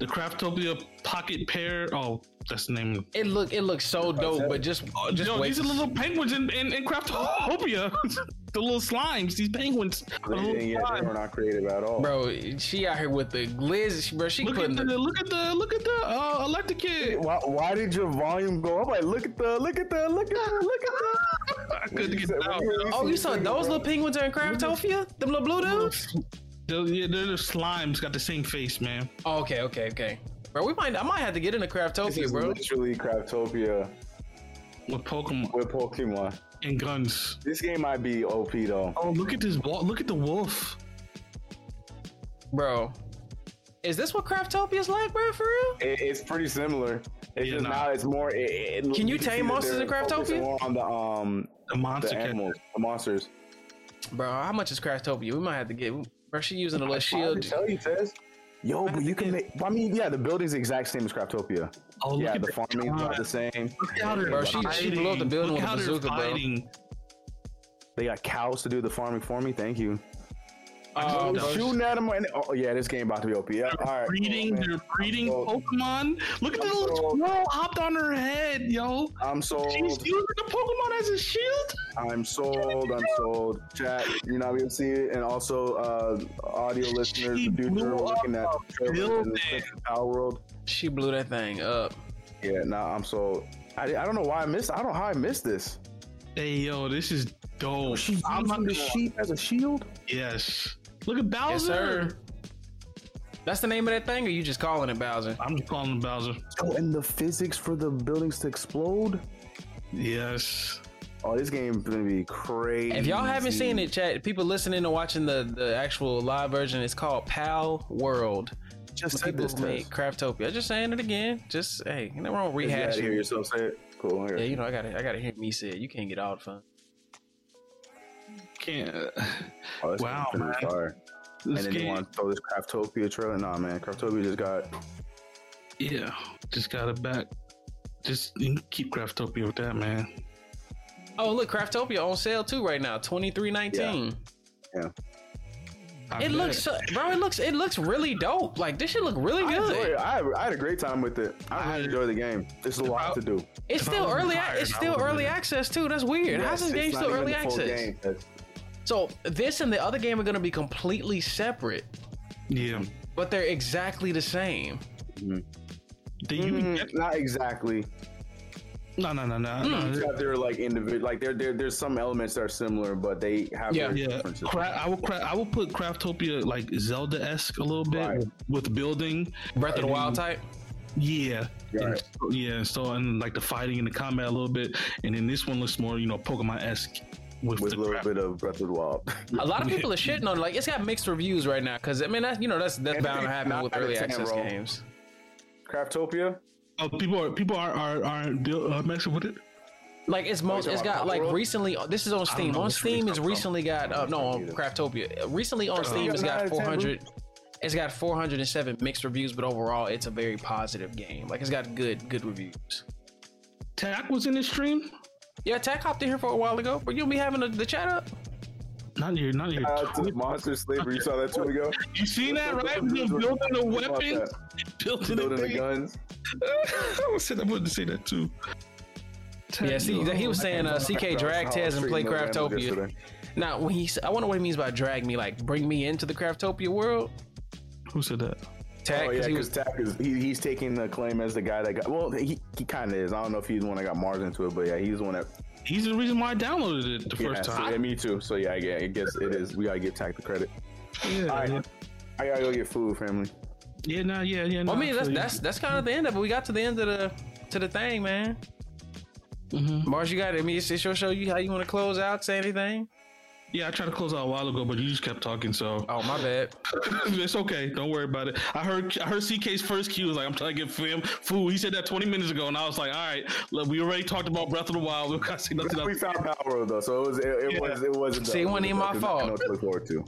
The Craftopia Pocket Pair. Oh, that's the name. It look it looks so dope, but just just Yo, wait. these are little penguins in, in, in Craftopia. the little slimes. These penguins. are They, little yeah, they slimes. were not creative at all. Bro, she out here with the glizz, bro. She Look at putting the the, look at the look at the uh, electric kid. Why, why did your volume go up? Like, look at the, look at the, look at the, look at the. I couldn't get When out. you Oh, you saw things, those bro, little penguins are in Craftopia? Them little blue dudes? They're, yeah, they're the slimes. Got the same face, man. Oh, okay, okay, okay. Bro, we might I might have to get into This Craftopia, is bro. literally Craftopia With Pokemon with Pokemon. and guns. This game might be OP though. Oh, look at this wall. Look at the wolf. Bro. Is this what Craftopia is like, bro, for real? It, it's pretty similar. It's Yeah, just nah. now it's more. It, it, Can you see tame monsters in they're Craftopia? More on the um The monster the animals, the monsters. Bro, how much is Craftopia? We might have to get bro, she using a little I shield. tell you, Tez. Yo, but you can make. I mean, yeah, the building's the exact same as Craftopia. Oh, look yeah, at the the farming is God. the same. Look how they're Bro, she- she blew up the fighting. building Look with a how they're bazooka, bro. fighting. They got cows to do the farming for me. Thank you. Oh, Those- Shooting at him. And, oh yeah, this game about to be OP. Yeah, all right. breeding, cool, man. they're breeding sold. Pokemon. Look at the I'm little sold. squirrel hopped on her head, yo. I'm sold. She's using the Pokemon as a shield. I'm sold. I'm sold. Chat, you're not able to see it, and also uh, audio listeners, She the dude, blew we're looking at up a in the Central Palworld. She blew that thing up. Yeah, nah, I'm sold. I, I don't know why I missed. I don't know how I missed this. Hey, yo, this is dope. She's I'm using not the sheep as a shield. Yes. Look at Bowser. Yes, sir. That's the name of that thing, or you just calling it Bowser? I'm just calling it Bowser. Oh, and the physics for the buildings to explode. Yes. Oh, this game is gonna be crazy. If y'all haven't seen it, chat, people listening and watching the, the actual live version, it's called Pal World. just The people this who to Craftopia. Just saying it again. Just hey, you never wrong You gotta rehashing. hear yourself say it. Cool. I Yeah, you. you know, I gotta I gotta hear me say it. You can't get all the fun. Can't. Oh, this Wow, game's pretty man. fire. And This then you want to throw this Craftopia trailer? Nah, man. Craftopia just got. yeah, just got it back. Just you can keep Craftopia with that, man. Oh look, Craftopia on sale too right now, twenty three nineteen. Yeah. I It bet. looks, so, bro. It looks, it looks really dope. Like this should look really I, good. it. I, had, I had a great time with it. I really I- enjoy the game. There's a lot to do. It's still early. tired, it's still early access too. That's weird. How's this game still early access? game. That's- So this and the other game are going to be completely separate, Yeah. but they're exactly the same. Do you Mm, get- not exactly. no, no, no, no. Hmm. no. Except they're like individual. Like there, there, there's some elements that are similar, but they have Yeah. Yeah, differences. Cra- I will. Cra- I will put Craftopia like Zelda esque a little bit Right. with, with building. Breath of the Wild type. Yeah, Right. And yeah. So and like the fighting and the combat a little bit, and then this one looks more, you know, Pokemon esque with, with a little craft. bit of Breath of the Wild. A lot of people are shitting on it. Like it's got mixed reviews right now because I mean that's you know that's that's bound to happen with early access bro. games. Craftopia. Oh, people are people are are, are deal, uh, messing with it. Like it's most, it's got like recently. This is on Steam. On Steam, it's you're recently got uh, no on. Craftopia. Recently on Steam, it's got nine out of 10, 400. It's got 407 mixed reviews, but overall, it's a very positive game. Like it's got good good reviews. Tack was in the stream. Yeah, Tech hopped in here for a while ago, but you'll be having the, the chat up. Not your, not your. Uh, to Monster Slavery. You saw that two ago. you seen that right? Building the weapons, building, Building the the guns. I was saying I wanted to say that too. Yeah, see, he was saying uh, CK drag Tez and play Craftopia. Now, when he, s- I wonder what he means by drag me. Like, bring me into the Craftopia world. Who said that? Tech, Oh yeah, 'cause he because was Tack is he, he's taking the claim as the guy that got. Well, he, he kind of is. I don't know if he's the one that got Mars into it, but yeah, he's the one that. He's the reason why I downloaded it the Yeah, first so, time. yeah, me too. So yeah, I guess, I guess it is. We gotta give Tack the credit. Yeah, All right, yeah, I gotta go get food, family. yeah, nah, yeah, yeah. Well, I mean, that's that's that's kind of the end of it. We got to the end of the to the thing, man. Mhm. Mars, you got it. I mean, it's, it's your show. You how you want to close out? Say anything? Yeah, I tried to close out a while ago, but you just kept talking, so Oh, my bad. it's okay. Don't worry about it. I heard I heard CK's first cue was like, I'm trying to get fam food. He said that 20 minutes ago, and I was like, all right, look, we already talked about Breath of the Wild. We gotta see nothing else. We found Power though, so it was it, it Yeah. was it wasn't. See, it wasn't even my fault. nothing to look forward to.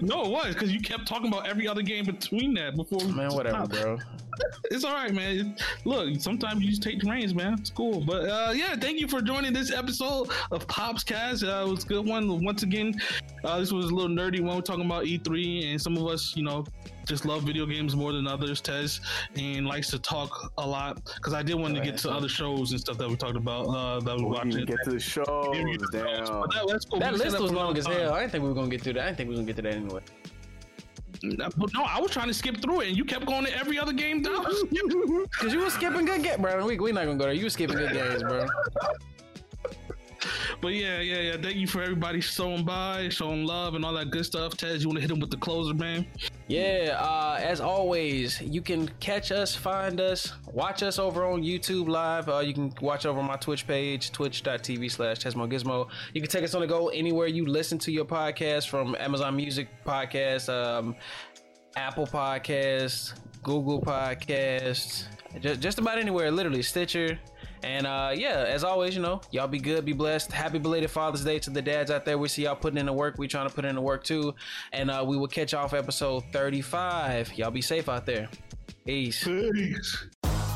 No, it was because you kept talking about every other game between that before. Man, whatever, stopped. bro. It's all right, man. Look, sometimes you just take the reins, man. It's cool. But uh, yeah, thank you for joining this episode of Pops Cast. Uh, it was a good one. Once again, uh, this was a little nerdy one. We're talking about E3, and some of us, you know, just love video games more than others. Tez and likes to talk a lot because I did want to get to other shows and stuff that we talked about uh, that we We watching. didn't get to the shows. Damn. That, that's cool. That list was long as another hell. I didn't think we were gonna get through that. I didn't think we were gonna get to that anyway. But no, I was trying to skip through it, and you kept going to every other game down. Cause you were skipping good game, bro. We we not gonna go there. You were skipping good games, bro. But yeah, yeah, yeah. Thank you for everybody showing by, showing love, and all that good stuff. Tez, you want to hit him with the closer, man? Yeah, uh, as always, you can catch us, find us, watch us over on YouTube Live. Uh, you can watch over my Twitch page, twitch.tv slash Tesmo Gizmo. You can take us on the go anywhere you listen to your podcast from Amazon Music Podcast, um, Apple Podcasts, Google Podcasts, just, just about anywhere, literally, Stitcher. And uh, yeah, as always, you know, y'all be good, be blessed. Happy belated Father's Day to the dads out there. We see y'all putting in the work. We trying to put in the work too. And uh, we will catch y'all for episode 35. Y'all be safe out there. Peace. Peace.